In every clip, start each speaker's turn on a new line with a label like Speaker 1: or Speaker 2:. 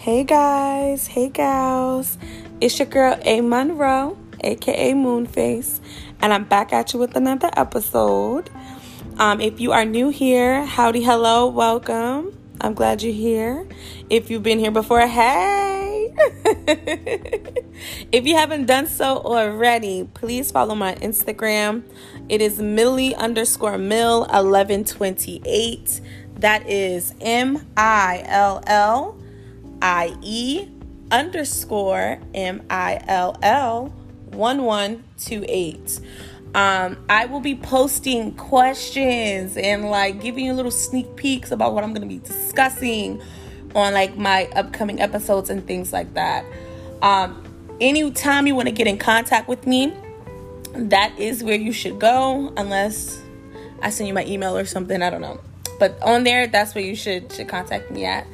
Speaker 1: Hey guys, hey gals. It's your girl A Monroe, aka Moonface, and I'm back at you with another episode. Um, if you are new here, howdy, hello, welcome. I'm glad you're here. If you've been here before, hey. if you haven't done so already, please follow my Instagram. It is Millie underscore Mill 1128. That is M I L L I E underscore M I L L 1128. Um, I will be posting questions and like giving you little sneak peeks about what I'm going to be discussing on like my upcoming episodes and things like that. Um, anytime you want to get in contact with me, that is where you should go, unless I send you my email or something. I don't know, but on there, that's where you should should contact me at.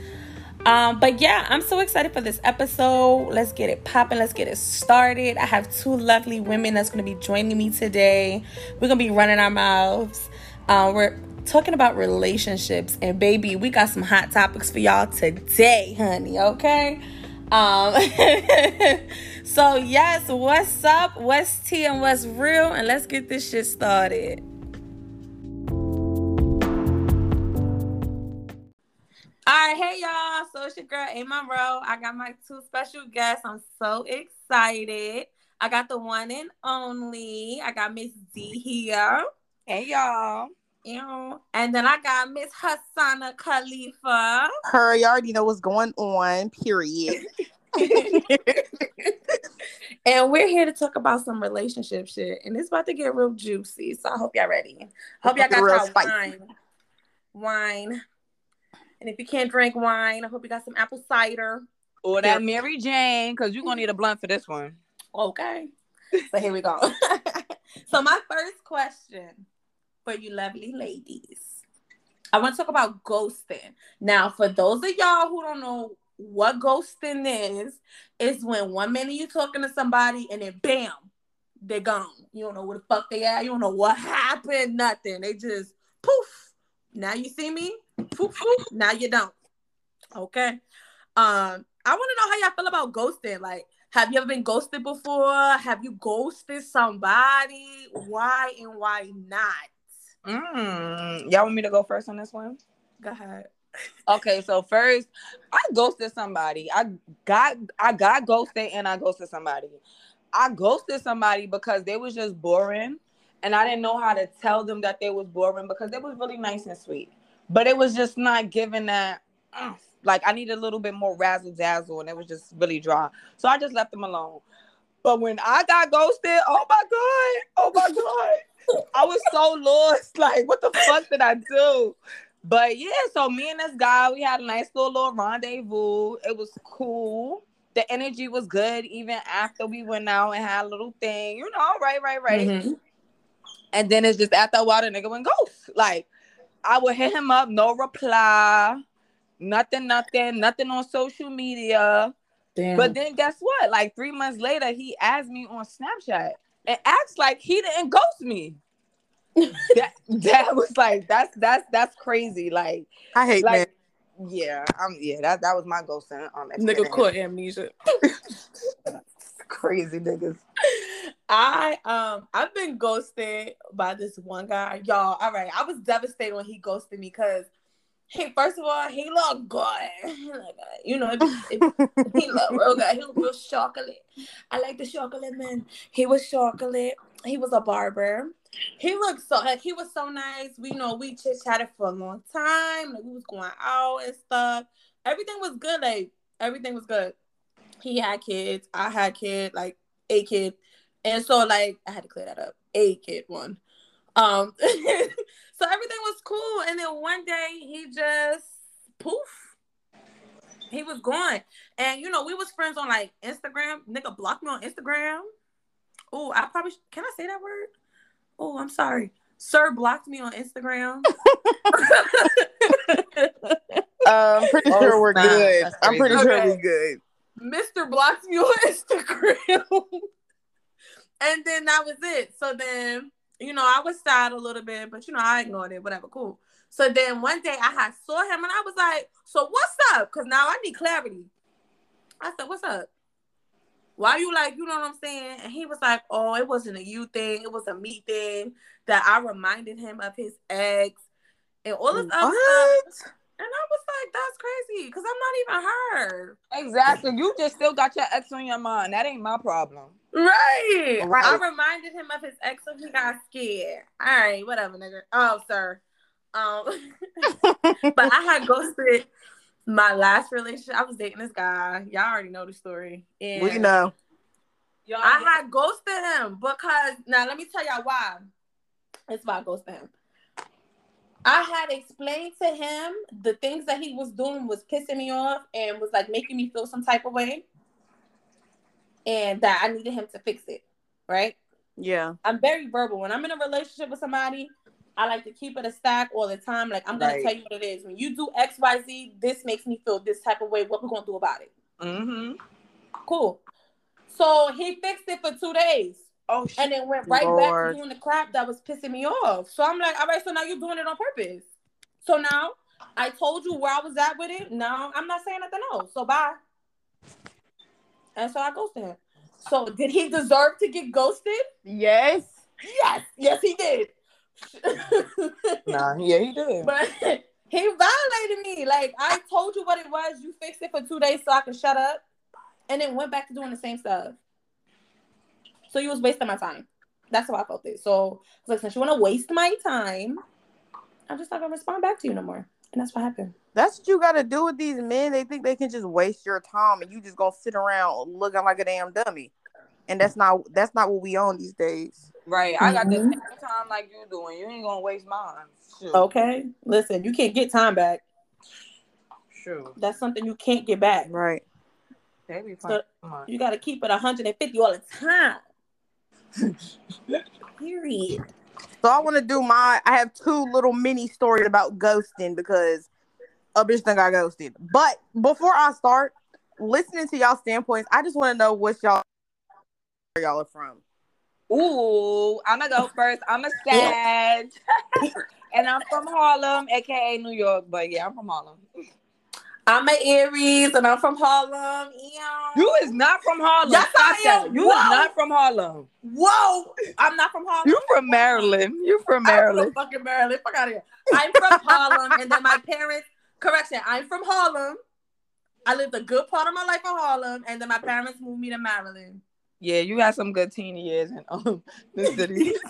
Speaker 1: Um, but yeah, I'm so excited for this episode. Let's get it popping. Let's get it started. I have two lovely women that's going to be joining me today. We're going to be running our mouths. Uh, we're talking about relationships. And baby, we got some hot topics for y'all today, honey. Okay. Um, so, yes, what's up? What's tea and what's real? And let's get this shit started. All right, hey y'all. So it's your girl A Monroe. I got my two special guests. I'm so excited. I got the one and only. I got Miss D here.
Speaker 2: Hey y'all.
Speaker 1: Ew. And then I got Miss Hassana Khalifa.
Speaker 2: Her, you already know what's going on, period.
Speaker 1: and we're here to talk about some relationship shit. And it's about to get real juicy. So I hope y'all ready. Hope y'all got your wine. Wine and if you can't drink wine, I hope you got some apple cider.
Speaker 2: Or that Mary Jane, because you're gonna need a blunt for this one.
Speaker 1: Okay. So here we go. so my first question for you lovely ladies. I want to talk about ghosting. Now, for those of y'all who don't know what ghosting is, is when one minute you're talking to somebody and then bam, they're gone. You don't know where the fuck they at. You don't know what happened. Nothing. They just poof. Now you see me now you don't. Okay. Um, I want to know how y'all feel about ghosting. Like, have you ever been ghosted before? Have you ghosted somebody? Why and why not?
Speaker 2: Mm, y'all want me to go first on this one?
Speaker 1: Go ahead.
Speaker 2: Okay, so first, I ghosted somebody. I got I got ghosted and I ghosted somebody. I ghosted somebody because they was just boring, and I didn't know how to tell them that they was boring because they was really nice and sweet but it was just not giving that. Uh, like I needed a little bit more razzle dazzle, and it was just really dry. So I just left them alone. But when I got ghosted, oh my god, oh my god, I was so lost. Like, what the fuck did I do? But yeah, so me and this guy, we had a nice little little rendezvous. It was cool. The energy was good even after we went out and had a little thing, you know, right, right, right. Mm-hmm. And then it's just after a while, the nigga went ghost. Like, I would hit him up, no reply, nothing, nothing, nothing on social media. Damn. But then guess what? Like three months later, he asked me on Snapchat and acts like he didn't ghost me. that that was like that's that's that's crazy. Like
Speaker 3: I hate
Speaker 2: like, man. Yeah, I'm yeah, that that was my ghosting. Um,
Speaker 1: Nigga caught amnesia.
Speaker 2: crazy niggas.
Speaker 1: I um I've been ghosted by this one guy, y'all. All right, I was devastated when he ghosted me because he first of all he looked good, like, you know, he looked real good. He looked real chocolate. I like the chocolate man. He was chocolate. He was a barber. He looked so like he was so nice. We you know we chit chatted for a long time. Like we was going out and stuff. Everything was good. Like everything was good. He had kids. I had kids. Like a kid and so like I had to clear that up. A kid one. Um so everything was cool. And then one day he just poof. He was gone. And you know, we was friends on like Instagram. Nigga blocked me on Instagram. Oh, I probably can I say that word? Oh, I'm sorry. Sir blocked me on Instagram.
Speaker 3: I'm pretty oh, sure we're good. I'm pretty okay. sure we're good.
Speaker 1: Mr. blocked me on Instagram and then that was it. So then, you know, I was sad a little bit, but you know, I ignored it, whatever, cool. So then one day I had saw him and I was like, so what's up? Cause now I need clarity. I said, "What's up? Why you like, you know what I'm saying?" And he was like, "Oh, it wasn't a you thing. It was a me thing that I reminded him of his ex and all this other stuff." And I was like, "That's crazy," because I'm not even her.
Speaker 2: Exactly. You just still got your ex on your mind. That ain't my problem.
Speaker 1: Right. right. I reminded him of his ex, and he got scared. All right, whatever, nigga. Oh, sir. Um, but I had ghosted my last relationship. I was dating this guy. Y'all already know the story.
Speaker 3: And we know.
Speaker 1: Y'all I had ghosted him because now let me tell y'all why. It's why I ghosted him. I had explained to him the things that he was doing was pissing me off and was like making me feel some type of way. And that I needed him to fix it. Right?
Speaker 3: Yeah.
Speaker 1: I'm very verbal. When I'm in a relationship with somebody, I like to keep it a stack all the time. Like I'm gonna right. tell you what it is. When you do X, Y, Z, this makes me feel this type of way. What we gonna do about it?
Speaker 2: Mm-hmm.
Speaker 1: Cool. So he fixed it for two days. Oh, and it went right Lord. back to doing the crap that was pissing me off. So I'm like, all right, so now you're doing it on purpose. So now I told you where I was at with it. Now I'm not saying nothing else. So bye. And so I ghosted him. So did he deserve to get ghosted?
Speaker 3: Yes.
Speaker 1: Yes. Yes, he did.
Speaker 2: nah, yeah, he did.
Speaker 1: But he violated me. Like I told you what it was. You fixed it for two days so I could shut up, and then went back to doing the same stuff. So you was wasting my time. That's how I felt it. So I like, since you want to waste my time, I'm just not gonna respond back to you no more. And that's what happened.
Speaker 3: That's what you gotta do with these men. They think they can just waste your time and you just gonna sit around looking like a damn dummy. And that's not that's not what we own these days.
Speaker 2: Right. I got mm-hmm. the same time like you doing. You ain't gonna waste mine.
Speaker 1: Sure. Okay. Listen, you can't get time back.
Speaker 2: Sure.
Speaker 1: That's something you can't get back.
Speaker 3: Right.
Speaker 1: So you gotta keep it 150 all the time. Period.
Speaker 3: So I want to do my. I have two little mini stories about ghosting because a bitch think I ghosted. But before I start listening to y'all standpoints, I just want to know what y'all y'all are from.
Speaker 2: Ooh, I'm gonna go first. I'm a Sag, and I'm from Harlem, aka New York. But yeah, I'm from Harlem.
Speaker 1: I'm an Aries, and I'm from Harlem.
Speaker 2: You is not from Harlem.
Speaker 1: Yes, I am.
Speaker 2: You Whoa. is not from Harlem.
Speaker 1: Whoa, I'm not from Harlem.
Speaker 2: You from Maryland. You from Maryland.
Speaker 1: I'm from fucking Maryland. Fuck out of here. I'm from Harlem, and then my parents. Correction. I'm from Harlem. I lived a good part of my life in Harlem, and then my parents moved me to Maryland.
Speaker 2: Yeah, you got some good teen years in um this city.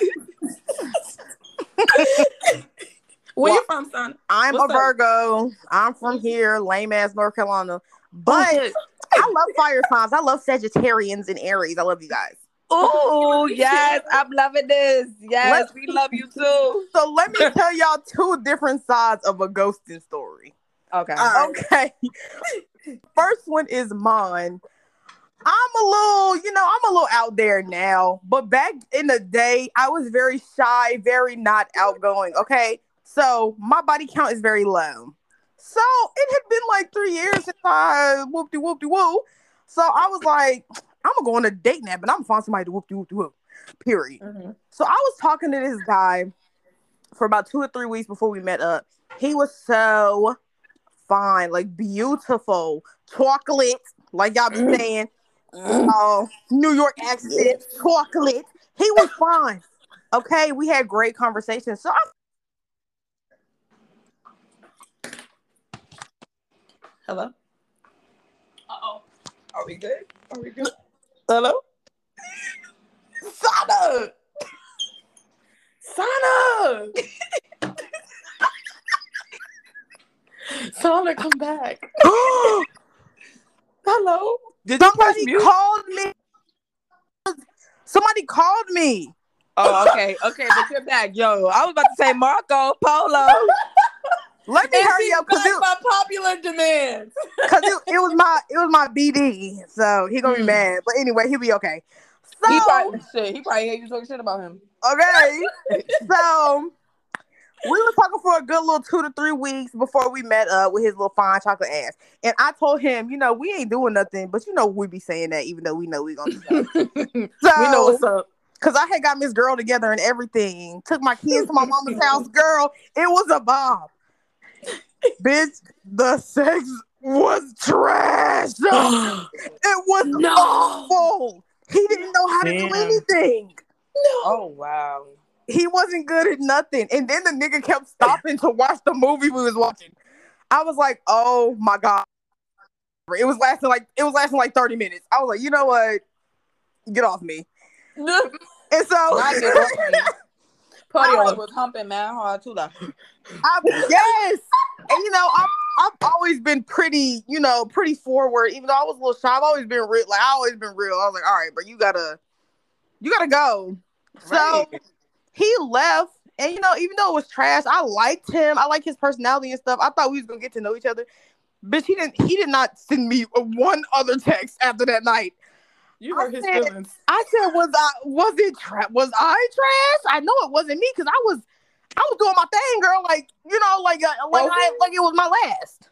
Speaker 1: Where well, you from, son?
Speaker 3: I'm What's a Virgo. Up? I'm from here, lame ass North Carolina. Oh, but I love fire signs. I love Sagittarians and Aries. I love you guys.
Speaker 2: Oh yes, I'm loving this. Yes, let we love you too.
Speaker 3: So let me tell y'all two different sides of a ghosting story.
Speaker 2: Okay.
Speaker 3: Okay. First one is mine. I'm a little, you know, I'm a little out there now, but back in the day, I was very shy, very not outgoing. Okay. So my body count is very low. So it had been like three years since I whoop de whoop de woo. So I was like, I'm gonna go on a date nap and I'm gonna find somebody to whoop de whoop de whoop. Period. Mm-hmm. So I was talking to this guy for about two or three weeks before we met up. He was so fine, like beautiful, chocolate, like y'all be mm. saying uh, New York accent, chocolate. He was fine. Okay, we had great conversations. So
Speaker 1: I... Hello.
Speaker 2: Uh oh. Are we good? Are we good?
Speaker 3: Hello.
Speaker 1: Sana. Sana. Sana, come back. Hello.
Speaker 3: Did somebody called me? Somebody called me.
Speaker 2: Oh, okay, okay, but you're back, yo. I was about to say Marco Polo.
Speaker 3: Let me and hurry up
Speaker 1: because it my popular demand.
Speaker 3: Because it, it, was my it was my BD, so he gonna be mm. mad. But anyway, he'll be okay. So
Speaker 2: he probably shit. He probably hate you talking shit about him.
Speaker 3: Okay, so we were talking for a good little two to three weeks before we met up with his little fine chocolate ass. And I told him, you know, we ain't doing nothing, but you know, we be saying that even though we know we gonna so
Speaker 1: we know what's up.
Speaker 3: Cause I had got Miss Girl together and everything. Took my kids to my mama's house. Girl, it was a bomb. Bitch, the sex was trash. it was
Speaker 1: No.
Speaker 3: awful. He didn't know how to do
Speaker 1: Damn.
Speaker 3: anything.
Speaker 2: Oh wow.
Speaker 3: He wasn't good at nothing. And then the nigga kept stopping to watch the movie we was watching. I was like, oh my God. It was lasting like it was lasting like 30 minutes. I was like, you know what? Get off me. And so
Speaker 2: Not get off.
Speaker 1: Party
Speaker 2: I
Speaker 1: on.
Speaker 2: was humping man hard too. Like,
Speaker 3: I, yes. And you know, I've, I've always been pretty, you know, pretty forward. Even though I was a little shy, I've always been real. Like I always been real. I was like, all right, but you gotta, you gotta go. So he left, and you know, even though it was trash, I liked him. I like his personality and stuff. I thought we was gonna get to know each other. Bitch, he didn't. He did not send me one other text after that night.
Speaker 1: You hurt his
Speaker 3: I said-
Speaker 1: feelings.
Speaker 3: I said, "Was I? Was it tra- Was I trash? I know it wasn't me because I was, I was doing my thing, girl. Like you know, like uh, like I, like it was my last.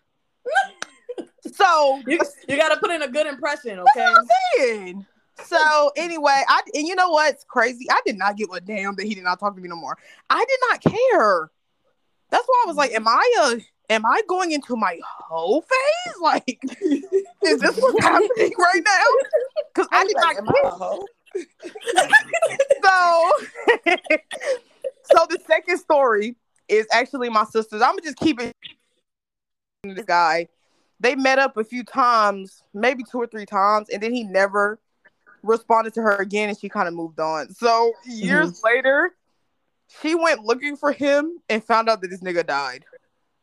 Speaker 3: so
Speaker 1: You, you got to put in a good impression, okay?
Speaker 3: what I'm saying. So anyway, I and you know what's crazy? I did not give a damn that he did not talk to me no more. I did not care. That's why I was like, "Am I a? Am I going into my whole phase? Like, is this what's happening right now? Because I did
Speaker 2: like,
Speaker 3: not
Speaker 2: I
Speaker 3: care." so so the second story is actually my sister's. I'm gonna just keep it this guy. They met up a few times, maybe two or three times, and then he never responded to her again and she kind of moved on. So mm-hmm. years later, she went looking for him and found out that this nigga died.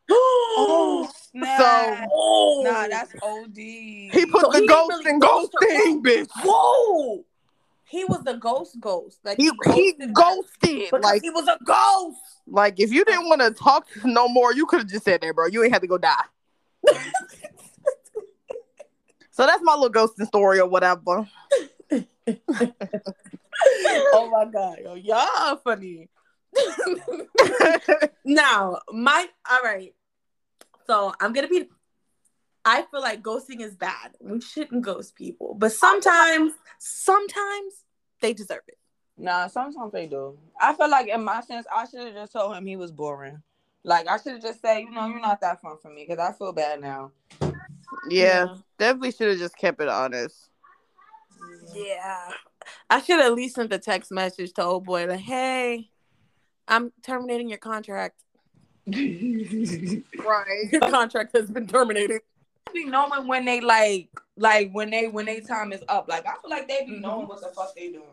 Speaker 2: Oh, snap.
Speaker 1: oh.
Speaker 2: nah, that's OD.
Speaker 3: He put
Speaker 1: So
Speaker 3: the
Speaker 1: he
Speaker 3: ghost
Speaker 1: really
Speaker 3: and ghost thing, bitch.
Speaker 1: Whoa! He was the ghost ghost. Like
Speaker 3: He, he
Speaker 1: ghosted
Speaker 3: ghosted. Like,
Speaker 1: he was a ghost.
Speaker 3: like if you didn't want to talk no more, you could have just said that, bro. You ain't had to go die. So that's my little ghosting story or whatever.
Speaker 1: oh my god, yo, y'all are funny. now, my all right. So I'm gonna be. I feel like ghosting is bad. We shouldn't ghost people, but sometimes, sometimes they deserve it.
Speaker 2: Nah, sometimes they do. I feel like in my sense, I should have just told him he was boring. Like I should have just said, you know, you're not that fun for me because I feel bad now.
Speaker 3: yeah, definitely should have just kept it honest.
Speaker 1: Yeah. I should at least sent a text message to old boy like, "Hey, I'm terminating your contract.
Speaker 3: Right.
Speaker 1: Your contract has been terminated."
Speaker 2: Be knowing when they like, like when they when they time is up. Like I feel like they be
Speaker 1: Mhm.
Speaker 2: knowing what the fuck they doing.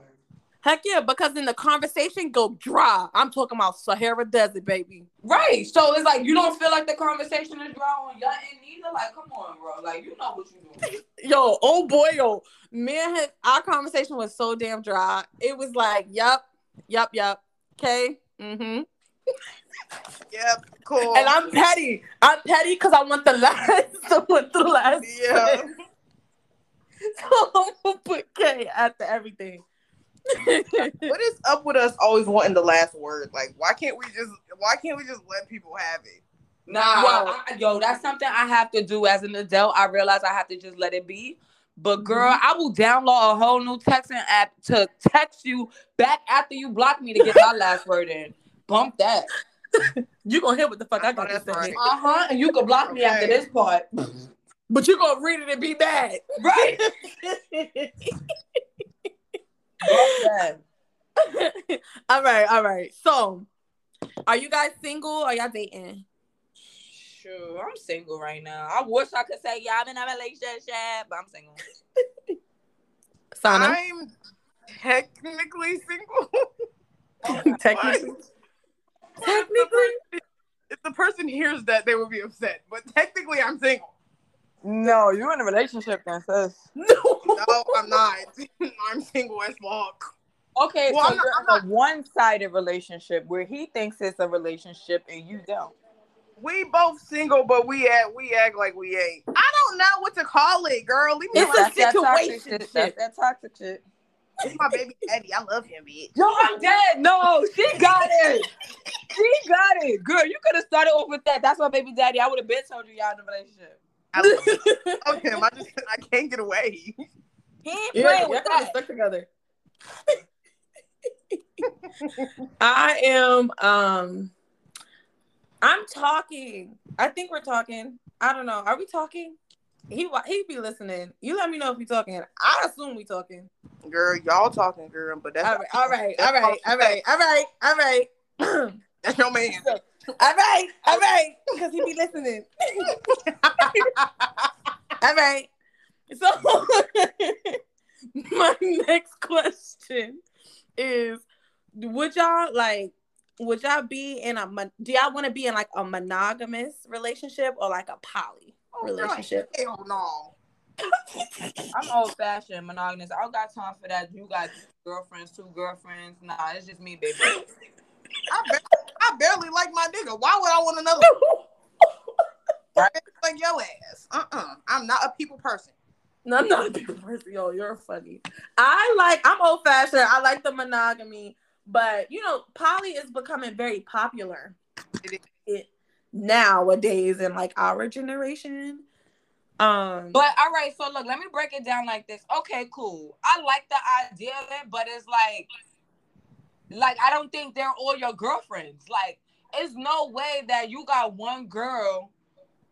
Speaker 1: Heck yeah, because then the conversation go dry. I'm talking about Sahara Desert, baby.
Speaker 2: Right. So it's like you don't feel like the conversation is dry on your end either. Like, come on, bro. Like you know what you doing.
Speaker 1: Yo, oh boy, yo, me and his, our conversation was so damn dry. It was like, yep, yep, yep. Okay. Mm-hmm.
Speaker 3: Yep. Cool.
Speaker 1: And I'm petty. I'm petty because I want the last. I want the last.
Speaker 3: Yeah.
Speaker 1: so I'm gonna put K after everything.
Speaker 3: what is up with us always wanting the last word? Like, why can't we just? Why can't we just let people have it?
Speaker 2: Nah,
Speaker 1: Wow.
Speaker 2: I- yo, that's something I have to do as an adult. I realize I have to just let it be. But girl, mm-hmm. I will download a whole new texting app to text you back after you block me to get my last word in. Bump that.
Speaker 1: you gonna hear what the fuck I got to
Speaker 3: That's
Speaker 1: say.
Speaker 3: right.
Speaker 2: Uh huh. And you can block me after this part.
Speaker 1: But you gonna read it and be mad.
Speaker 2: Right.
Speaker 1: All right, all right. So, are you guys single or y'all dating?
Speaker 2: Sure, I'm single right now. I wish I could say yeah, I'm in a relationship, but I'm single.
Speaker 1: Sana,
Speaker 3: I'm technically single.
Speaker 1: technically.
Speaker 3: Technically, if the person hears that, they will be upset. But technically, I'm single.
Speaker 2: No, you're in a relationship then, sis.
Speaker 1: No.
Speaker 3: No, I'm not. I'm single as fuck.
Speaker 2: Okay,
Speaker 3: Well,
Speaker 2: so
Speaker 3: I'm not-
Speaker 2: you're
Speaker 3: I'm
Speaker 2: in a one-sided relationship where he thinks it's a relationship and you don't.
Speaker 3: We both single, but we act we act like we ain't. I don't know what to call it, girl. Leave me
Speaker 1: It's
Speaker 3: alone.
Speaker 1: a
Speaker 2: That's that toxic shit. That's that toxic shit.
Speaker 3: It's my baby daddy. I love him, bitch.
Speaker 2: Yo, I'm dead. No, she got it. she got it. Girl, you could have started off with that. That's my baby daddy. I would have been told you y'all in a relationship.
Speaker 3: I love him. I just I can't get away.
Speaker 2: He ain't
Speaker 1: Yeah,
Speaker 2: playing
Speaker 1: y'all
Speaker 2: with that.
Speaker 1: stick together. I am um I'm talking. I think we're talking. I don't know. Are we talking? He he be listening. You let me know if we talking. I assume we talking.
Speaker 3: Girl, y'all talking, girl, but that's
Speaker 1: All right, all right, all right, all right, all right, all right.
Speaker 3: that's your man.
Speaker 1: all right, all right, because he be listening. all right. So my next question is: Would y'all like? Would y'all be in a? Do y'all want to be in like a monogamous relationship or like a poly
Speaker 3: Oh, girl,
Speaker 1: relationship?
Speaker 3: Hell no.
Speaker 2: I'm old fashioned, monogamous. I don't got time for that. You got girlfriends, two girlfriends. Nah, it's just me, baby.
Speaker 3: I, ba- I barely like my nigga. Why would I want another?
Speaker 2: Right.
Speaker 3: like your ass. Uh uh-uh. uh. i am not a people person.
Speaker 1: No, I'm not a people person. Yo, you're funny. I like. I'm old fashioned. I like the monogamy, but you know, poly is becoming very popular.
Speaker 3: It is.
Speaker 1: Nowadays in like our generation. Um,
Speaker 2: But all right, so look, let me break it down like this. Okay, cool. I like the idea of it, but it's like, like I don't think they're all your girlfriends. Like, it's no way that you got one girl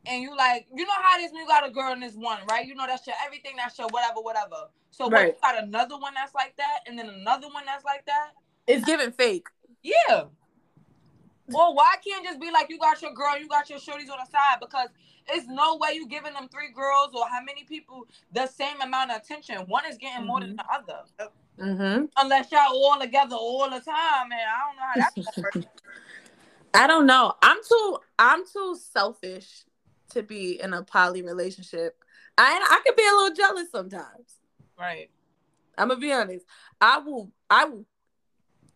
Speaker 2: and you like, you know how it is when you got a girl and this one, right? You know that's your everything, that's your whatever, whatever. So
Speaker 1: Right.
Speaker 2: you got another one that's like that, and then another one that's like that,
Speaker 1: it's giving fake.
Speaker 2: yeah. Well, why can't just be like you got your girl, you got your shorties on the side? Because it's no way you giving them three girls or how many people the same amount of attention. One is getting more than the other.
Speaker 1: Mm-hmm.
Speaker 2: Unless y'all all together all the time, man. I don't know how that's gonna.
Speaker 1: I don't know. I'm too. I'm too selfish to be in a poly relationship. I I could be a little jealous sometimes.
Speaker 2: Right.
Speaker 1: I'm gonna be honest. I will. I will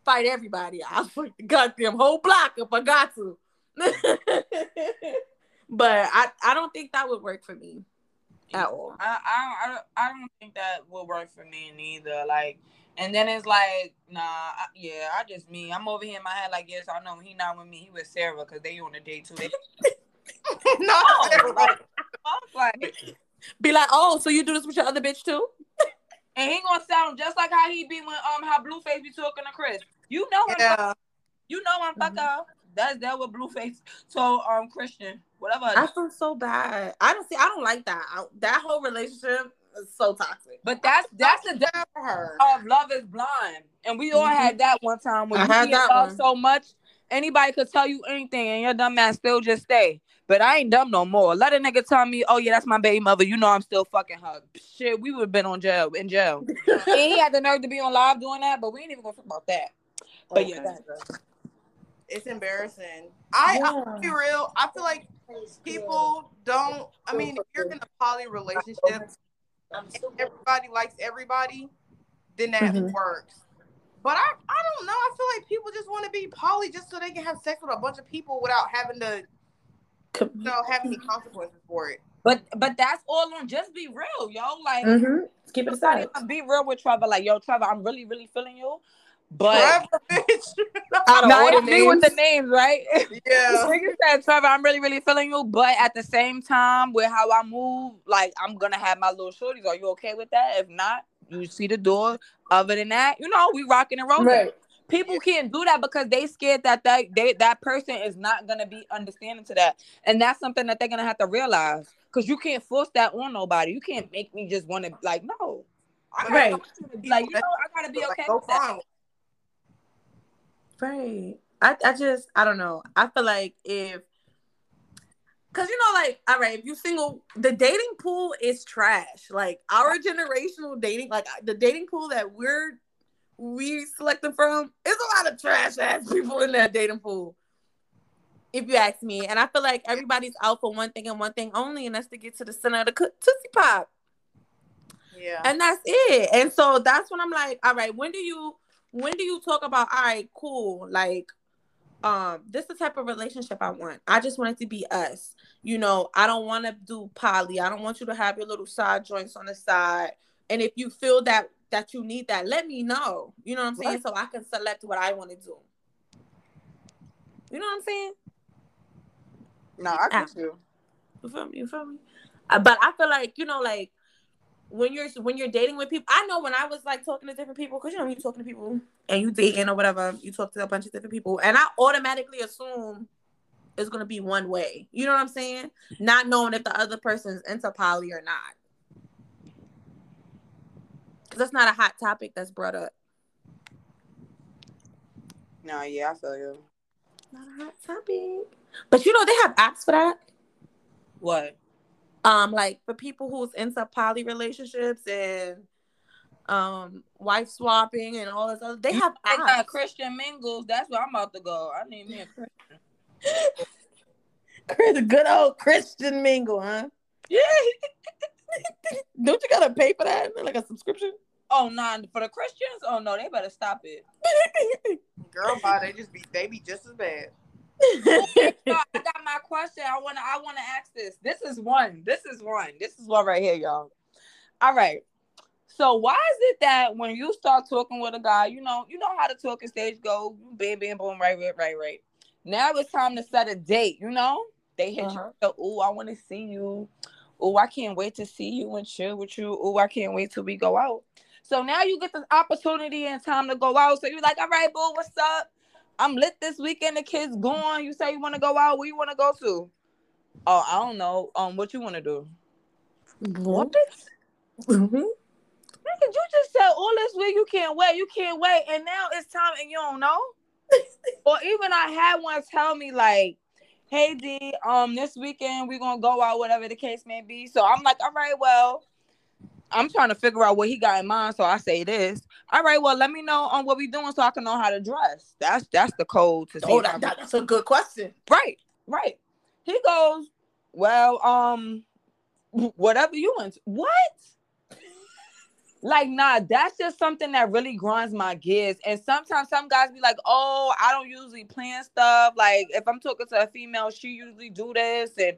Speaker 1: fight everybody. I'll fight the goddamn whole block if I got to. but I I don't think that would work for me at all.
Speaker 2: I, I, I, don't- I don't think that will work for me neither. Like, and then it's like, nah, I, yeah, I just me. I'm over here in my head like, yes, I know he not with me. He with Sarah because they on a date too. They,
Speaker 3: no,
Speaker 2: Oh. I was like,
Speaker 1: Be like, oh, so you do this with your other bitch too?
Speaker 2: and he gonna sound just like how he be when um how Blueface be talking to Chris. You know him.
Speaker 3: yeah.
Speaker 2: You know I'm fucker. That's that with Blueface. So um Christian, whatever.
Speaker 1: I feel so bad. I don't see. I don't like that. I, that whole relationship is so toxic.
Speaker 2: but that's that's the
Speaker 3: down for her.
Speaker 2: of Love is Blind. And we all
Speaker 1: Mhm.
Speaker 2: had that one time when
Speaker 1: I
Speaker 2: you
Speaker 1: had that
Speaker 2: love
Speaker 1: one.
Speaker 2: so much, anybody could tell you anything and your dumb ass still just stay. But I ain't dumb no more. Let a nigga tell me, oh yeah, that's my baby mother. You know I'm still fucking her. Shit, we would have been on jail in jail. and he had the nerve to be on live doing that, but we ain't even gonna talk about that. But yeah,
Speaker 1: Okay.
Speaker 2: that,
Speaker 3: It's embarrassing. I,
Speaker 1: Yeah.
Speaker 3: I'll be real. I feel like people don't. I mean, if you're in a poly relationship, and everybody likes everybody, then that
Speaker 1: Mhm.
Speaker 3: works. But I, I don't know. I feel like people just want to be poly just so they can have sex with a bunch of people without having to, you know, have any consequences for it.
Speaker 2: but but that's all on just be real, yo. Like
Speaker 1: Mm-hmm. Keep it aside.
Speaker 2: be real with Trevor, like, yo, Trevor, I'm really, really feeling you. But
Speaker 3: Forever, bitch.
Speaker 1: Out of
Speaker 2: Nah,
Speaker 1: all the
Speaker 2: it's me with the
Speaker 1: names.
Speaker 2: names, right?
Speaker 3: yeah.
Speaker 2: Nigga said, Trevor, I'm really, really feeling you, but at the same time, with how I move, like I'm gonna have my little shorties. Are you okay with that? If not, you see the door. Other than that, you know, we rocking and rolling.
Speaker 1: Right.
Speaker 2: People can't do that because they scared that that they, that person is not gonna be understanding to that, and that's something that they're gonna have to realize. Cause you can't force that on nobody. You can't make me just want to like no. I
Speaker 1: Right.
Speaker 2: talk to them and be Like you know, I gotta be
Speaker 3: Like,
Speaker 2: okay
Speaker 3: go
Speaker 2: with that.
Speaker 1: Right. I, I just I don't know. I feel like if cause you know, like, all right, if you single, the dating pool is trash. Like our generational dating, like the dating pool that we're we selecting from, is a lot of trash ass people in that dating pool. If you ask me, and I feel like everybody's out for one thing and one thing only, and that's to get to the center of the tootsie pop.
Speaker 3: Yeah.
Speaker 1: and that's it. And so that's when I'm like, all right, when do you when do you talk about all right, cool, like um this is the type of relationship I want. I just want it to be us. You know, I don't want to do poly. I don't want you to have your little side joints on the side. And if you feel that that you need that, let me know. You know what I'm saying?
Speaker 3: Right.
Speaker 1: So I can select what I want to do. You know what I'm saying?
Speaker 2: No, I get you.
Speaker 1: You feel me? You feel me? Uh, but I feel like you know, like when you're when you're dating with people. I know when I was like talking to different people, because you know you talking to people and you dating or whatever, you talk to a bunch of different people, and I automatically assume it's gonna be one way. You know what I'm saying? Not knowing if the other person's into poly or not. Cause that's not a hot topic that's brought up.
Speaker 2: No, yeah, I feel you.
Speaker 1: Not a hot topic. But you know they have apps for that.
Speaker 2: What?
Speaker 1: Um, like for people who's into poly relationships and um wife swapping and all this other they have
Speaker 2: They
Speaker 1: apps.
Speaker 2: got Christian mingles. That's where I'm about to go. I need me a Christian.
Speaker 1: the good old Christian mingle, huh?
Speaker 2: Yeah.
Speaker 1: Don't you gotta pay for that? Like a subscription?
Speaker 2: Oh, nah, for the Christians? Oh no, they better stop it.
Speaker 3: Girl, bye. They just be they be just as bad.
Speaker 2: I got my question. I wanna I wanna ask this. This is one. This is one. This is one right here, y'all. All right. So why is it that when you start talking with a guy, you know, you know how the talking stage go, bam, bam, boom, right, right, right, right. Now it's time to set a date, you know? They hit
Speaker 1: Uh-huh.
Speaker 2: you, oh, I want to see you. Oh, I can't wait to see you and chill with you. Oh, I can't wait till we go out. So now you get this opportunity and time to go out. So you're like, all right, boo, what's up? I'm lit this weekend. The kids gone. You say you want to go out. Where you want to go to? Oh, I don't know. Um, what you want to do?
Speaker 1: what?
Speaker 2: Nigga, you just said all this week you can't wait, you can't wait, and now it's time and you don't know. or even I had one tell me like, "Hey D, um, this weekend we're gonna go out, whatever the case may be." So I'm like, "All right, well." I'm trying to figure out what he got in mind, so I say this. All right, well, let me know on what we doing so I can know how to dress. That's that's the code to see.
Speaker 1: Oh, that, that- that's a good question.
Speaker 2: Right, right. He goes, well, um, whatever you want. What? Like, nah, that's just something that really grinds my gears. And sometimes some guys be like, oh, I don't usually plan stuff. Like, if I'm talking to a female, she usually do this. And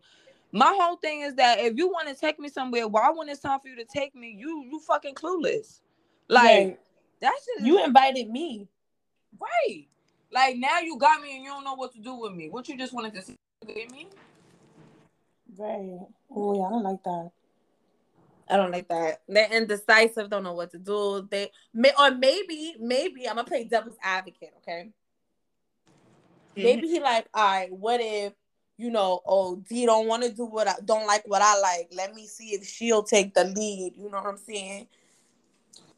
Speaker 2: my whole thing is that if you want to take me somewhere, why when it's time for you to take me, you you fucking clueless. Like,
Speaker 1: Right.
Speaker 2: that's just
Speaker 1: you invited me.
Speaker 2: right. Like now you got me and you don't know what to do with me. What you just wanted to see me?
Speaker 1: Right. Oh yeah, I don't like that. I don't like that. They're indecisive, don't know what to do. They may or maybe, maybe I'm gonna play devil's advocate, okay? Mm-hmm. Maybe he like, all right, what if you know, oh D don't want to do what I don't like what I like. Let me see if she'll take the lead. You know what I'm saying?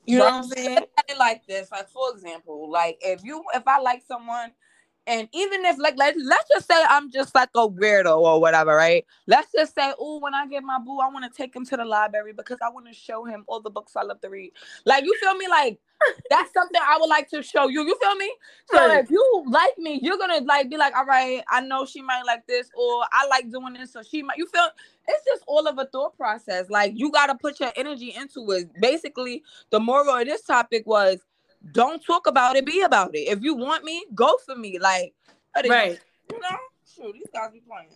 Speaker 1: You know what I'm saying?
Speaker 2: Look at it like this. Like for example, like if you if I like someone and even if like let, let's just say I'm just like a weirdo or whatever, right? Let's just say, oh, when I get my boo, I want to take him to the library because I want to show him all the books I love to read. Like you feel me? Like that's something I would like to show you. You feel me? So
Speaker 1: Right.
Speaker 2: if you like me, you're gonna like be like, all right, I know she might like this, or I like doing this, so she might. You feel? It's just all of a thought process. Like you gotta put your energy into it. Basically, the moral of this topic was, don't talk about it, be about it. If you want me, go for me. Like,
Speaker 1: Right.
Speaker 2: You know, shoot, these guys be playing.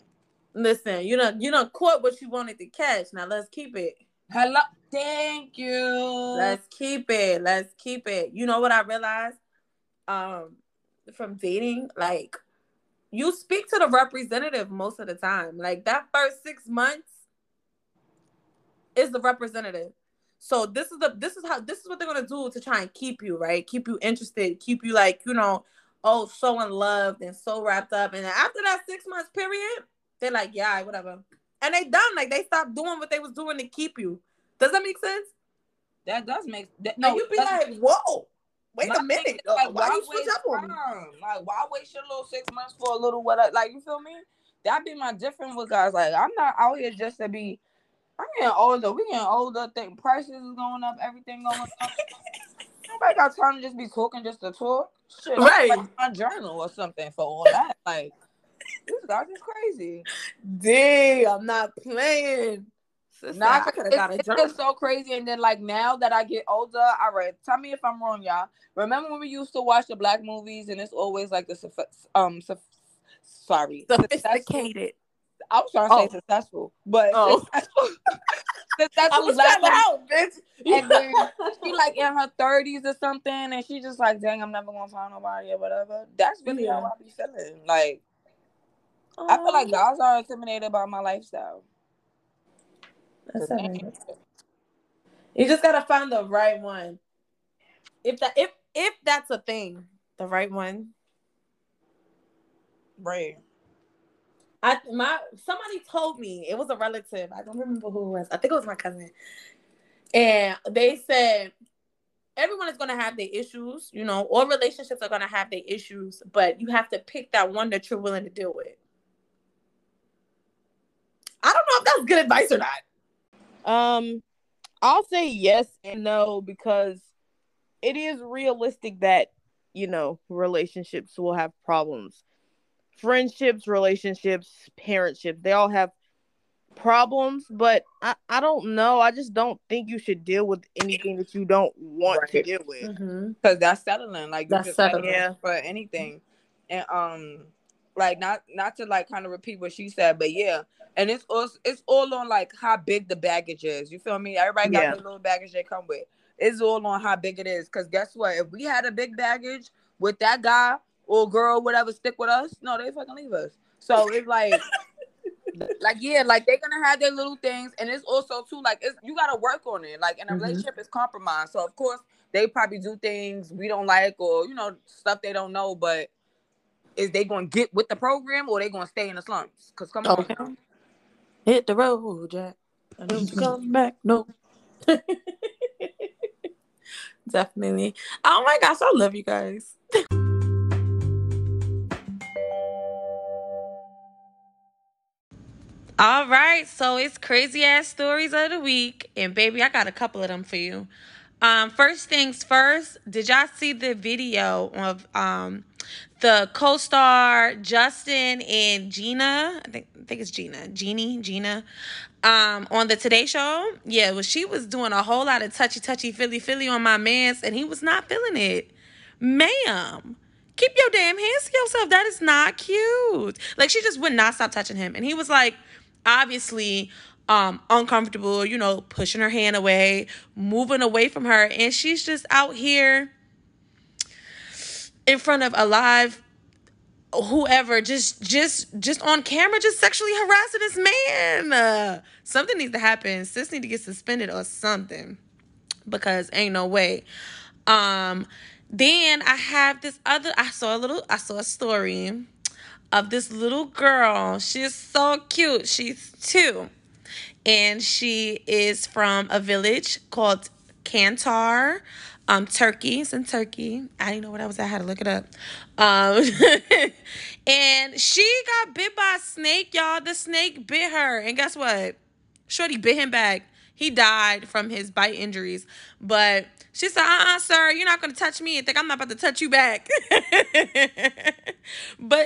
Speaker 1: Listen, you know, you know, caught what you wanted to catch. Now let's keep it.
Speaker 2: Hello, thank you.
Speaker 1: Let's keep it. Let's keep it. You know what I realized? Um, from dating, like you speak to the representative most of the time. Like that first six months is the representative. So this is the this is how this is what they're gonna do to try and keep you, right? Keep you interested, keep you like, you know, oh, so in love and so wrapped up. And after that six months period, they're like, yeah, whatever. And they done, like they stopped doing what they was doing to keep you. Does that make sense?
Speaker 2: that does make that,
Speaker 1: No,
Speaker 2: no.
Speaker 1: you be like, whoa, wait a minute. though.
Speaker 2: Like,
Speaker 1: why,
Speaker 2: why,
Speaker 1: you switch up on me?
Speaker 2: Like, why waste your little six months for a little what? Like, you feel me? That be my difference with guys. Like, I'm not out here just to be. I'm getting older. We getting older. Think prices is going up. Everything going up. Nobody got time to just be talking just to talk. Shit,
Speaker 1: Right.
Speaker 2: My journal or something for all that. Like, this guys is crazy.
Speaker 1: Dang, I'm not playing. Sister,
Speaker 2: Nah,
Speaker 1: I could have
Speaker 2: it's,
Speaker 1: got a
Speaker 2: it's
Speaker 1: journal.
Speaker 2: just so crazy. And then like now that I get older, all right, tell me if I'm wrong, y'all. Remember when we used to watch the black movies and it's always like the um sorry
Speaker 1: Sophisticated.
Speaker 2: I was trying to oh. say
Speaker 1: Oh.
Speaker 2: successful, but
Speaker 1: Oh.
Speaker 2: successful.
Speaker 1: I was
Speaker 2: black
Speaker 1: trying to
Speaker 2: women.
Speaker 1: help, bitch.
Speaker 2: And then she like in her thirties or something, and she just like, dang, I'm never gonna find nobody or whatever. That's really
Speaker 1: Yeah.
Speaker 2: how I be feeling. Like I feel like um, guys are intimidated by my lifestyle.
Speaker 1: That's right. You just gotta find the right one. If that if if that's a thing, the right one.
Speaker 2: Right.
Speaker 1: I my somebody told me it was a relative. I don't remember who it was. I think it was my cousin. And they said everyone is gonna have their issues, you know, all relationships are gonna have their issues, but you have to pick that one that you're willing to deal with. I don't know if that's good advice or not.
Speaker 3: Um, I'll say yes and no because it is realistic that you know relationships will have problems. Friendships, relationships, parentships, they all have problems, but I, I don't know. I just don't think you should deal with anything that you don't want right. to deal with.
Speaker 2: Because mm-hmm. that's settling. Like
Speaker 1: that's settling
Speaker 2: yeah. for anything. And um like not not to like kind of repeat what she said, but yeah. And it's also it's all on like how big the baggage is. You feel me? Everybody got yeah. the little baggage they come with. It's all on how big it is. Cause guess what? If we had a big baggage with that guy or girl, whatever, stick with us, no, they fucking leave us. So it's like like yeah, like they're gonna have their little things, and it's also too like it's you gotta work on it. Like in a mm-hmm. relationship, is compromise. So of course they probably do things we don't like, or you know stuff they don't know. But is they gonna get with the program, or they gonna stay in the slums? Cause come okay. on,
Speaker 1: hit the road, Jack. I don't come back. No. Definitely. Oh my gosh, I love you guys. All right, so it's crazy ass stories of the week, and baby, I got a couple of them for you. Um, first things first, did y'all see the video of um the co-star Justin and Gina? I think I think it's Gina, Jeannie, Gina, um, on the Today Show. Yeah, well, she was doing a whole lot of touchy, touchy, filly, filly on my man's, and he was not feeling it, ma'am. Keep your damn hands to yourself. That is not cute. Like she just would not stop touching him, and he was like obviously um uncomfortable, you know, pushing her hand away, moving away from her, and she's just out here in front of a live whoever just just just on camera just sexually harassing this man. Uh, something needs to happen. Sis need to get suspended or something because ain't no way. Um then i have this other i saw a little i saw a story of this little girl. She's so cute. She's two. And she is from a village called Kantar, um, Turkey. It's in Turkey. I didn't know what I was. I had to look it up. Um, and she got bit by a snake, y'all. The snake bit her. And guess what? Shorty bit him back. He died from his bite injuries. But she said, uh uh sir, you're not going to touch me and think I'm not about to touch you back. but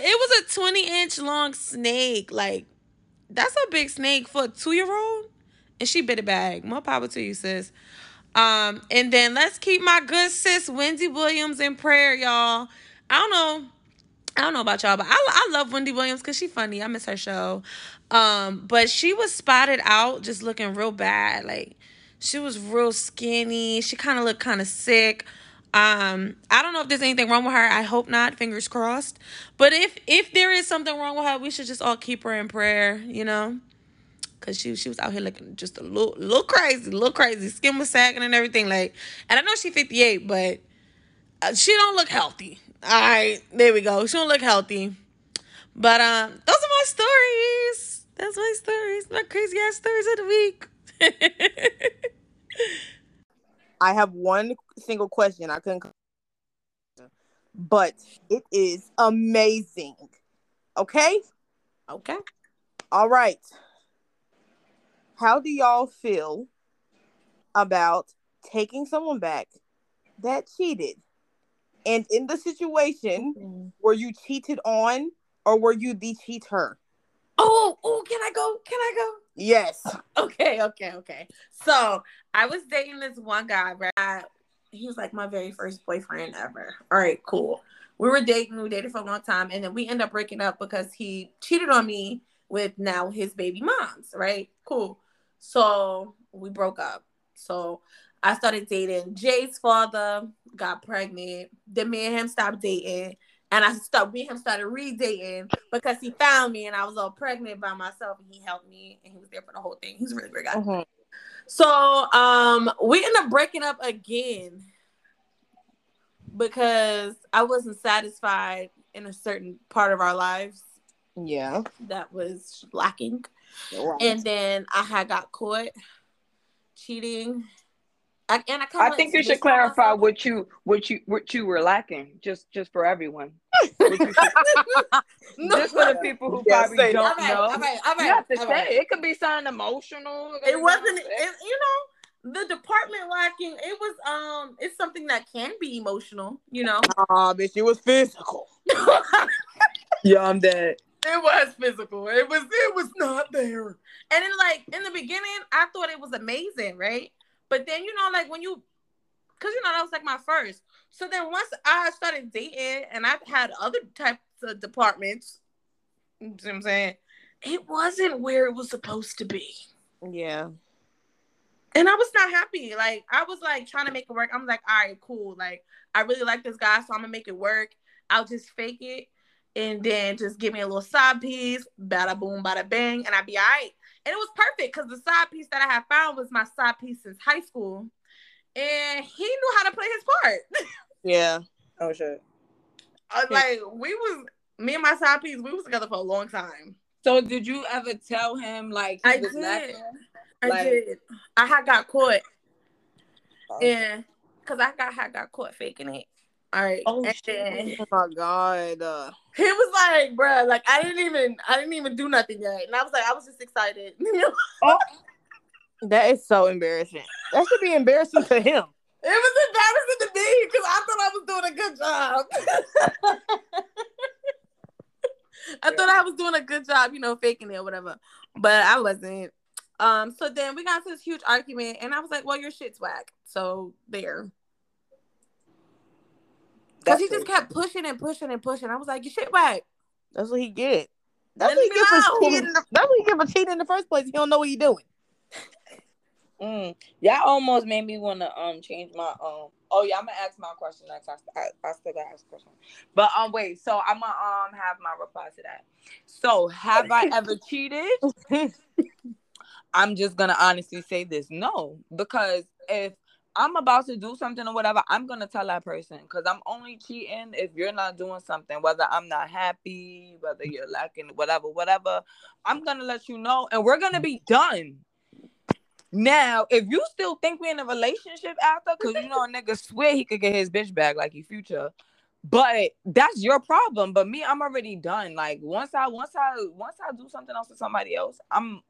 Speaker 1: it was a 20 inch long snake. Like, that's a big snake for a two year old. And she bit it back. More power to you, sis. Um, and then let's keep my good sis Wendy Williams in prayer, y'all. I don't know. I don't know about y'all, but I, I love Wendy Williams because she's funny. I miss her show. Um, but she was spotted out just looking real bad. Like she was real skinny. She kind of looked kind of sick. Um, I don't know if there's anything wrong with her. I hope not. Fingers crossed. But if if there is something wrong with her, we should just all keep her in prayer. You know, cause she she was out here looking just a little little crazy, little crazy. Skin was sagging and everything. Like, and I know she's 58, but uh, she don't look healthy. All right, there we go. She don't look healthy. But um, those are my stories. That's my stories, my crazy ass stories of the week.
Speaker 3: I have one single question. I couldn't, but it is amazing. Okay.
Speaker 1: Okay.
Speaker 3: All right. How do y'all feel about taking someone back that cheated? And in the situation, mm-hmm. were you cheated on or were you the cheater?
Speaker 1: Oh, oh, can I go? Can I go?
Speaker 3: Yes.
Speaker 1: Okay, okay, okay. So I was dating this one guy, right? He was like my very first boyfriend ever. All right, cool. We were dating, we dated for a long time, and then we end up breaking up because he cheated on me with now his baby moms, right? Cool. So we broke up. So I started dating Jay's father, got pregnant. Then me and him stopped dating. And I started, we him started redating because he found me and I was all pregnant by myself and he helped me and he was there for the whole thing. He's a really great guy. Mm-hmm. So um, we ended up breaking up again because I wasn't satisfied in a certain part of our lives.
Speaker 3: Yeah.
Speaker 1: that was lacking.
Speaker 3: Right.
Speaker 1: And then I had got caught cheating. I, and I,
Speaker 2: I think you should clarify
Speaker 1: myself.
Speaker 2: what you what you what you were lacking, just just for everyone. What
Speaker 1: No.
Speaker 2: just for the people who
Speaker 3: Yeah,
Speaker 2: probably
Speaker 3: say-
Speaker 2: don't
Speaker 1: all right,
Speaker 2: know.
Speaker 1: all right, all right,
Speaker 2: you have to
Speaker 1: all
Speaker 2: say
Speaker 1: right.
Speaker 2: it. it could be something emotional. could
Speaker 1: It wasn't. It, you know, the department lacking. It was. Um, it's something that can be emotional. You know,
Speaker 3: Ah, bitch, it was physical.
Speaker 2: Yeah, I'm dead.
Speaker 1: It was physical. It was it was not there. And then like in the beginning, I thought it was amazing, right? But then you know, like when you cause you know that was like my first. So then once I started dating and I've had other types of departments, you know what I'm saying? It wasn't where it was supposed to be.
Speaker 3: Yeah.
Speaker 1: And I was not happy. Like I was like trying to make it work. I'm like, all right, cool. Like I really like this guy, so I'm gonna make it work. I'll just fake it and then just give me a little side piece, bada boom, bada bang, and I'd be all right. And it was perfect because the side piece that I had found was my side piece since high school. And he knew how to play his part.
Speaker 3: Yeah.
Speaker 2: Oh shit.
Speaker 1: I like we was me and my side piece, we was together for a long time.
Speaker 2: So did you ever tell him like he
Speaker 1: I
Speaker 2: was
Speaker 1: did.
Speaker 2: lacking?
Speaker 1: I
Speaker 2: Like-
Speaker 1: did. I had got caught.
Speaker 2: Oh.
Speaker 1: And because I got had got caught faking it. All right.
Speaker 2: Oh,
Speaker 1: and
Speaker 2: shit.
Speaker 1: then
Speaker 3: Oh my god. Uh,
Speaker 1: he was like, bruh, like I didn't even I didn't even do nothing yet. And I was like, I was just excited.
Speaker 3: that is so embarrassing. That should be embarrassing to him.
Speaker 1: It was embarrassing to me because I thought I was doing a good job. I thought I was doing a good job, you know, faking it or whatever. But I wasn't. Um, so then we got into this huge argument and I was like, Well, your shit's whack. So there. Because he just kept pushing and pushing and pushing. I was like, Your shit whack.
Speaker 3: That's what he get. That's
Speaker 1: Let
Speaker 3: what he get for cheating. That's what he get for cheating in the first place. He don't know what he doing.
Speaker 2: Mm. Y'all almost made me want to um change my um. Oh yeah, I'm gonna ask my question next. I, I, I still gotta ask a question, but um wait. So I'm gonna um have my reply to that. So have I ever cheated? I'm just gonna honestly say this, no, because if I'm about to do something or whatever, I'm gonna tell that person because I'm only cheating if you're not doing something, whether I'm not happy, whether you're lacking, whatever, whatever. I'm gonna let you know, and we're gonna be done. Now, if you still think we're in a relationship after, because you know a nigga swear he could get his bitch back like he future, but that's your problem. But me, I'm already done. Like once I once I once I do something else to somebody else, I'm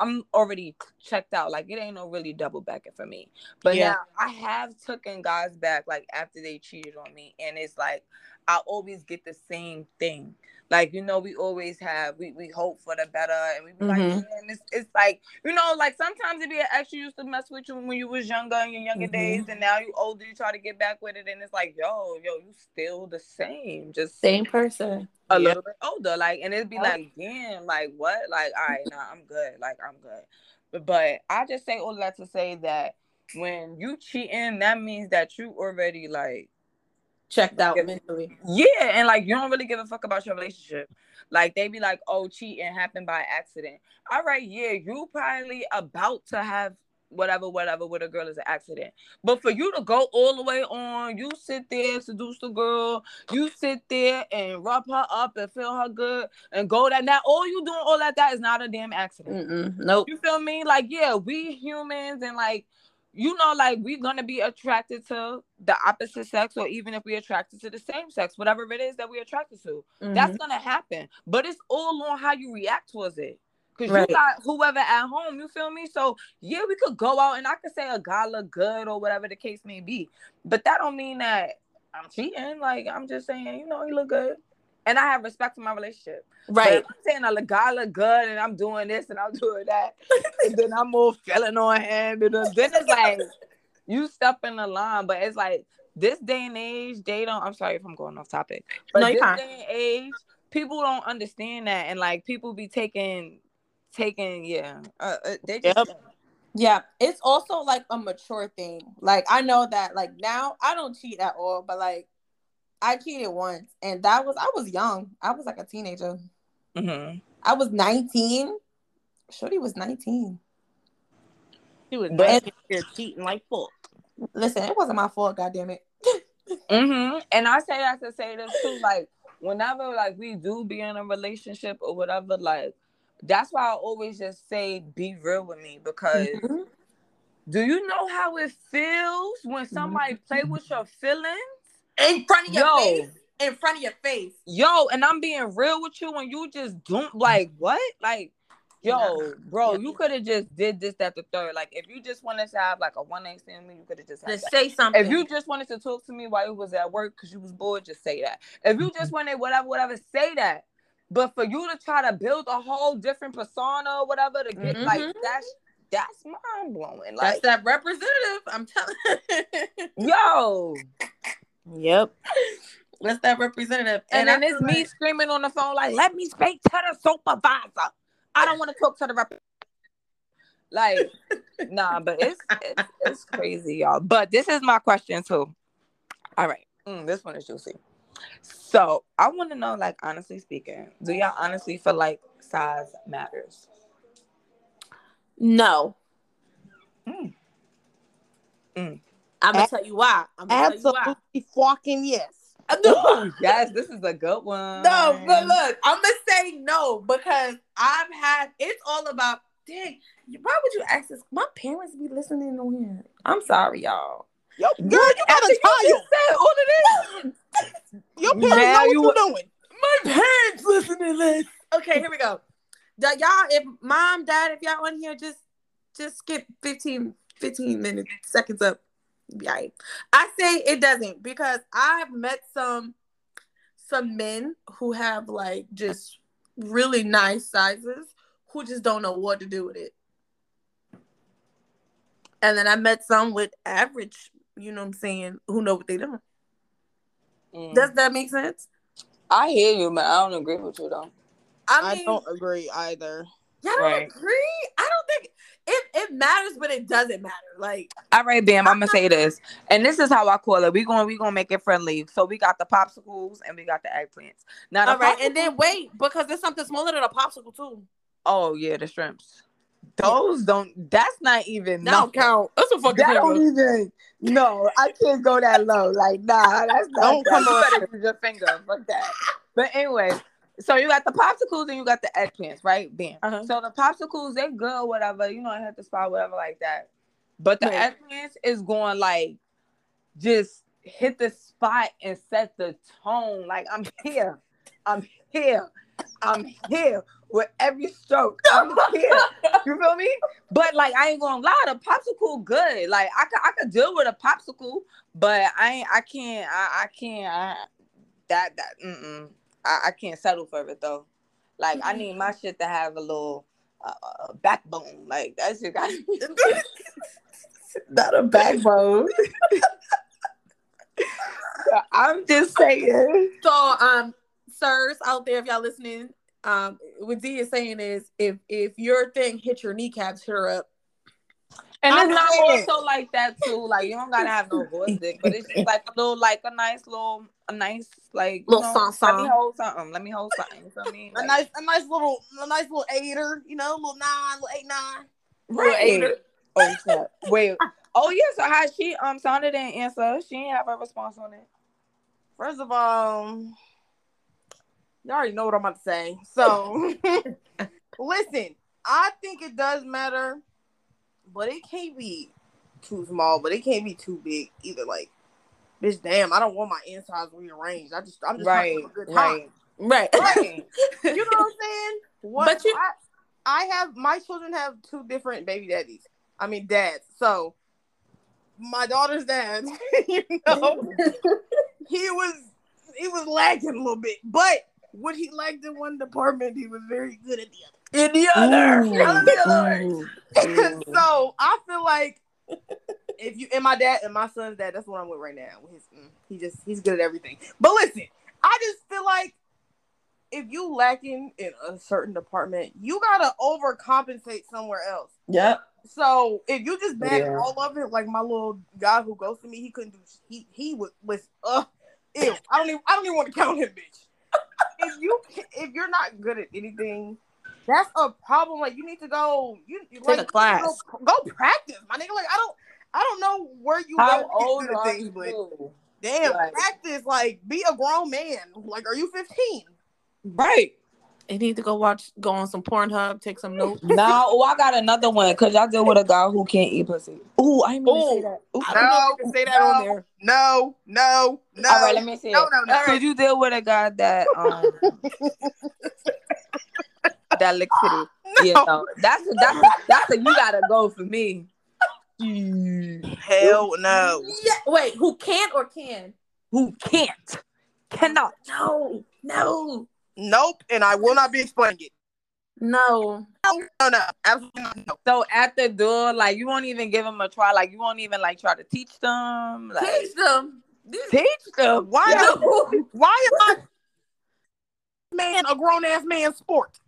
Speaker 2: I'm already checked out. Like it ain't no really double backing for me. But
Speaker 3: Yeah.
Speaker 2: now I have taken guys back like after they cheated on me, and it's like I always get the same thing. Like you know, we always have we, we hope for the better, and we be like,
Speaker 1: Mhm.
Speaker 2: man, it's it's like you know, like sometimes it be an ex you used to mess with you when you was younger in your younger
Speaker 1: Mhm.
Speaker 2: days, and now you older, you try to get back with it, and it's like, yo, yo, you still the same, just
Speaker 1: Same person.
Speaker 2: a
Speaker 3: Yeah.
Speaker 2: little bit older. Like, and it'd be
Speaker 1: Yeah.
Speaker 2: like, damn, like what? Like, all right, nah, I'm good. Like, I'm good. But, but I just say all that to say that when you cheating, that means that you already like,
Speaker 1: Checked out
Speaker 2: Yeah.
Speaker 1: mentally.
Speaker 2: yeah, and like you don't really give a fuck about your relationship. Like they be like, oh, cheating happened by accident. All right, yeah, you probably about to have whatever, whatever with a girl is an accident. But for you to go all the way on, you sit there, seduce the girl, you sit there and rub her up and feel her good and go that. Now all you doing all that that is not a damn accident.
Speaker 1: Mm-mm. Nope.
Speaker 2: You feel me? Like, yeah, we humans and like, you know, like we're gonna be attracted to the opposite sex, or even if we're attracted to the same sex, whatever it is that we're attracted to, that's
Speaker 1: Mhm.
Speaker 2: gonna happen. But it's all on how you react towards it. Cause
Speaker 1: Right.
Speaker 2: you got whoever at home, you feel me? So yeah, we could go out and I could say a guy look good or whatever the case may be. But that don't mean that I'm cheating. Like I'm just saying, you know, he look good. And I have respect for my relationship. But
Speaker 1: right.
Speaker 2: if I'm saying a guy look good and I'm doing this and I'm doing that, and then I'm more feeling on him, and then it's like you step in the line. But it's like this day and age, they don't. I'm sorry if I'm going off topic, but
Speaker 1: No,
Speaker 2: this
Speaker 1: fine.
Speaker 2: day and age, people don't understand that, and like people be taking, taking, yeah, uh, uh, they just.
Speaker 3: Yep.
Speaker 1: Yeah, it's also like a mature thing. Like I know that like now I don't cheat at all, but like I cheated once and that was I was young. I was like a teenager.
Speaker 2: Mhm.
Speaker 1: I was 19. Shorty was 19.
Speaker 3: He was
Speaker 2: But-
Speaker 3: here cheating like fuck.
Speaker 1: Listen, it wasn't my fault, god damn it.
Speaker 2: hmm And I say that to say this too, like whenever like we do be in a relationship or whatever, like that's why I always just say be real with me because
Speaker 1: Mhm.
Speaker 2: do you know how it feels when somebody play with your feelings?
Speaker 1: In front of your
Speaker 2: Yo.
Speaker 1: face. In front of your face.
Speaker 2: Yo, and I'm being real with you and you just don't like what? Like, yo, bro, you could have just did this, that, the third. Like, if you just wanted to have like a one night stand you could have just had
Speaker 1: Just say something.
Speaker 2: If you just wanted to talk to me while you was at work because you was bored, just say that. If you just wanted whatever, whatever, say that. But for you to try to build a whole different persona or whatever to get like
Speaker 1: Mhm.
Speaker 2: that's that's mind blowing.
Speaker 1: Like That's
Speaker 2: Like,
Speaker 1: that representative. I'm telling
Speaker 2: yo,
Speaker 3: Yep.
Speaker 1: That's that representative.
Speaker 2: and,
Speaker 1: I
Speaker 2: then it's
Speaker 1: feel
Speaker 2: me screaming on the phone like, "Let me speak to the supervisor. I don't want to talk to the rep." Like, nah, but it's, it's it's crazy, y'all. But this is my question too. All right, Mm, this one is juicy. So I want to know, like, honestly speaking, do y'all honestly feel like size matters?
Speaker 1: No.
Speaker 2: Mm. Mm.
Speaker 1: I'm gonna tell you why. I'm gonna tell you why.
Speaker 3: Absolutely fucking yes.
Speaker 2: Ooh, yes, this is a good one.
Speaker 1: No, but look, I'm gonna say no because I've had. It's all about. Dang, why would you ask this? My parents be listening on here. I'm sorry, y'all.
Speaker 3: Yo, girl, you got
Speaker 2: After
Speaker 3: a child.
Speaker 2: said all of this.
Speaker 3: Your parents
Speaker 2: Now
Speaker 3: know what
Speaker 2: you-
Speaker 3: you doing.
Speaker 1: My parents listening to this. Okay, here we go. Da- y'all, if mom, dad, if y'all on here, just just skip 15, 15 minutes, seconds up. Right. I say it doesn't because I've met some some men who have like just really nice sizes who just don't know what to do with it. And then I met some with average, you know what I'm saying, who know what they doing.
Speaker 2: Mm.
Speaker 1: Does that make sense?
Speaker 2: I hear you, but I don't agree with you though.
Speaker 1: I
Speaker 3: I don't agree either.
Speaker 1: Y'all don't
Speaker 2: Right.
Speaker 1: agree? I don't think it, it matters, but it doesn't matter. Like,
Speaker 2: All right, Bam. I'm gonna say this, and this is how I call it. We going we gonna make it friendly. So we got the popsicles and we got the eggplants. Now,
Speaker 1: all right, and then wait, because there's something smaller than a popsicle too.
Speaker 2: oh yeah, the shrimps. Those don't. That's not even.
Speaker 1: That don't count. That's a fucking
Speaker 2: That don't even. No, I can't go that low. Like nah, that's oh, not.
Speaker 3: Don't
Speaker 2: that.
Speaker 3: come
Speaker 2: You
Speaker 3: on.
Speaker 2: better use your finger. Fuck that. But anyway, so you got the popsicles and you got the eggplants, right? Bam.
Speaker 1: Uh-huh.
Speaker 2: So the popsicles, they're good, whatever. You know, I hit the spot, whatever, like that. But the
Speaker 1: Right.
Speaker 2: eggplants is going like just hit the spot and set the tone. Like I'm here, I'm here, I'm here with every stroke. I'm here. You feel me? But like I ain't gonna lie, the popsicle good. Like I could I could deal with a popsicle, but I ain't I can't I, I can't I, that that mm I, I can't settle for it though. Like I need my shit to have a little uh, uh, backbone. Like that shit got
Speaker 1: Not a backbone.
Speaker 2: I'm just saying.
Speaker 1: so, um, sirs out there, if y'all listening, um, what D is saying is if if your thing hit your kneecaps, hit her up.
Speaker 2: And
Speaker 3: I'm
Speaker 2: it's not
Speaker 3: saying.
Speaker 2: also like that too. Like you don't gotta have no voice dick, but it's just like a little, like a nice little, a nice like you
Speaker 1: Little
Speaker 2: know,
Speaker 1: song
Speaker 2: Let me hold something. Let me hold something. You feel me?
Speaker 3: A
Speaker 2: Like,
Speaker 3: nice, a nice little, a nice little aider, you know, little nine, little eight nine.
Speaker 1: Little
Speaker 2: Right.
Speaker 1: aider.
Speaker 2: Oh snap. Wait. Oh yeah. So how she um sounded didn't answer. She didn't have a response on it.
Speaker 3: First of all, you already know what I'm about to say. So, listen, I think it does matter, but it can't be too small, but it can't be too big either. Like, bitch, damn, I don't want my insides rearranged. I just, I'm just
Speaker 2: Right.
Speaker 3: trying to have a good time.
Speaker 2: Right.
Speaker 1: Right.
Speaker 2: Right.
Speaker 3: You know what I'm saying? What,
Speaker 1: But you-
Speaker 3: I, I have my children have two different baby daddies. I mean dads. So my daughter's dad, you know, he was he was lagging a little bit, but what he lacked in one department, he was very good at the
Speaker 1: In the other.
Speaker 2: Ooh.
Speaker 1: The other.
Speaker 3: So I feel like if you and my dad and my son's dad, that's what I'm with right now. His, mm, he just he's good at everything. But listen, I just feel like if you lacking in a certain department, you gotta overcompensate somewhere else.
Speaker 1: Yep.
Speaker 3: So if you just bag
Speaker 2: Yeah.
Speaker 3: all of it, like my little guy who goes to me, he couldn't do. He he was was uh, ew. I don't even I don't even want to count him, bitch. if you if you're not good at anything, that's a problem. Like you need to go. You you,
Speaker 1: Take
Speaker 3: like
Speaker 1: a
Speaker 3: you need to
Speaker 1: class.
Speaker 3: Go, go practice, my nigga. Like I don't I don't know where you
Speaker 2: How
Speaker 3: at to get
Speaker 2: old
Speaker 3: good at
Speaker 2: are
Speaker 3: things, but
Speaker 2: you?
Speaker 3: damn,
Speaker 2: Right.
Speaker 3: practice. Like, be a grown man. Like, are you 15?
Speaker 2: Right.
Speaker 1: You need to go watch, go on some Pornhub, take some notes.
Speaker 2: Now, oh, I got another one because y'all deal with a guy who can't eat pussy. Ooh, I ain't mean to say that. Ooh.
Speaker 1: I don't know can say that on there.
Speaker 3: No, no, no.
Speaker 2: All right, let me see.
Speaker 3: No,
Speaker 2: it.
Speaker 3: no, no.
Speaker 2: Could you deal with a guy that um that licks it? Yeah, no. That's a, that's a, that's a you gotta go for me.
Speaker 3: Hell no.
Speaker 1: Yeah. Wait, who can't or can?
Speaker 2: Who can't, cannot.
Speaker 1: No, no,
Speaker 3: Nope. And I will not be explaining it.
Speaker 1: no.
Speaker 3: No, no. Absolutely not. No.
Speaker 2: So at the door, like you won't even give them a try. Like you won't even like try to teach them. Like
Speaker 1: Teach them. This-
Speaker 2: teach them.
Speaker 3: Why,
Speaker 2: Yeah.
Speaker 3: am, why am I man a grown ass man sport?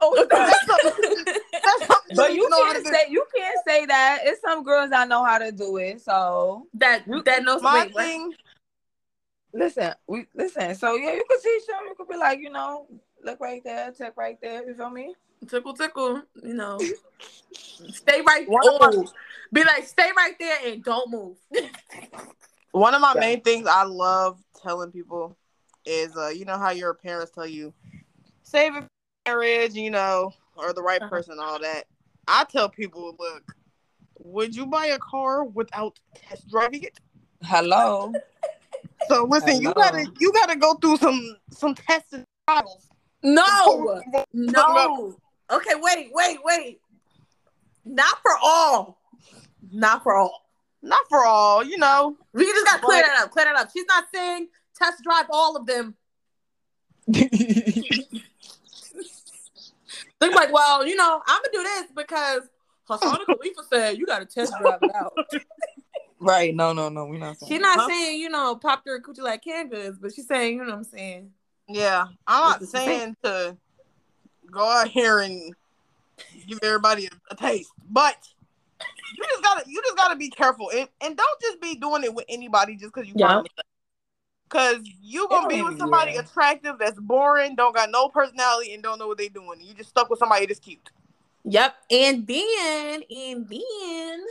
Speaker 2: Oh,
Speaker 3: That's something, that's something
Speaker 2: but you
Speaker 3: know
Speaker 2: can't
Speaker 3: to do.
Speaker 2: say you can't say that. It's some girls that know how to do it. So
Speaker 1: that that knows
Speaker 3: My
Speaker 1: wait, what?
Speaker 3: thing,
Speaker 2: listen, we listen. So yeah, you could teach them. You could be like, you know, look right there, check right there. You feel me?
Speaker 1: tickle tickle. You know, stay right.
Speaker 3: One of
Speaker 1: Oh, be like, stay right there and don't move.
Speaker 3: one of my
Speaker 2: Yeah.
Speaker 3: main things I love telling people is, uh, you know how your parents tell you, save it for marriage, you know, or the right
Speaker 1: Uh-huh.
Speaker 3: person, all that. I tell people, look, would you buy a car without test driving it?
Speaker 2: Hello.
Speaker 3: So listen, you gotta you gotta go through some some tests and trials.
Speaker 1: no, no. Okay, wait, wait, wait. Not for all. Not for all.
Speaker 3: Not for all, you know.
Speaker 1: We just gotta clear
Speaker 3: But-
Speaker 1: that up. Clear that up. She's not saying test drive all of them. They're like, well, you know, I'm gonna do this because Hassan Khalifa said you gotta test drive it out.
Speaker 2: right. No, no, no. We're not saying.
Speaker 1: She's not
Speaker 3: Huh?
Speaker 1: saying, you know, pop your coochie like canned goods, but she's saying, you know what I'm saying?
Speaker 3: Yeah, I'm not
Speaker 1: This is the thing.
Speaker 3: saying to go out here and give everybody a, a taste, but you just gotta you just gotta be careful and, and don't just be doing it with anybody just because you
Speaker 1: Yeah.
Speaker 3: want it. Cause you gonna be with somebody
Speaker 2: yeah.
Speaker 3: attractive that's boring, don't got no personality, and don't know what they doing. You just stuck with somebody that's cute.
Speaker 1: Yep. And then, and then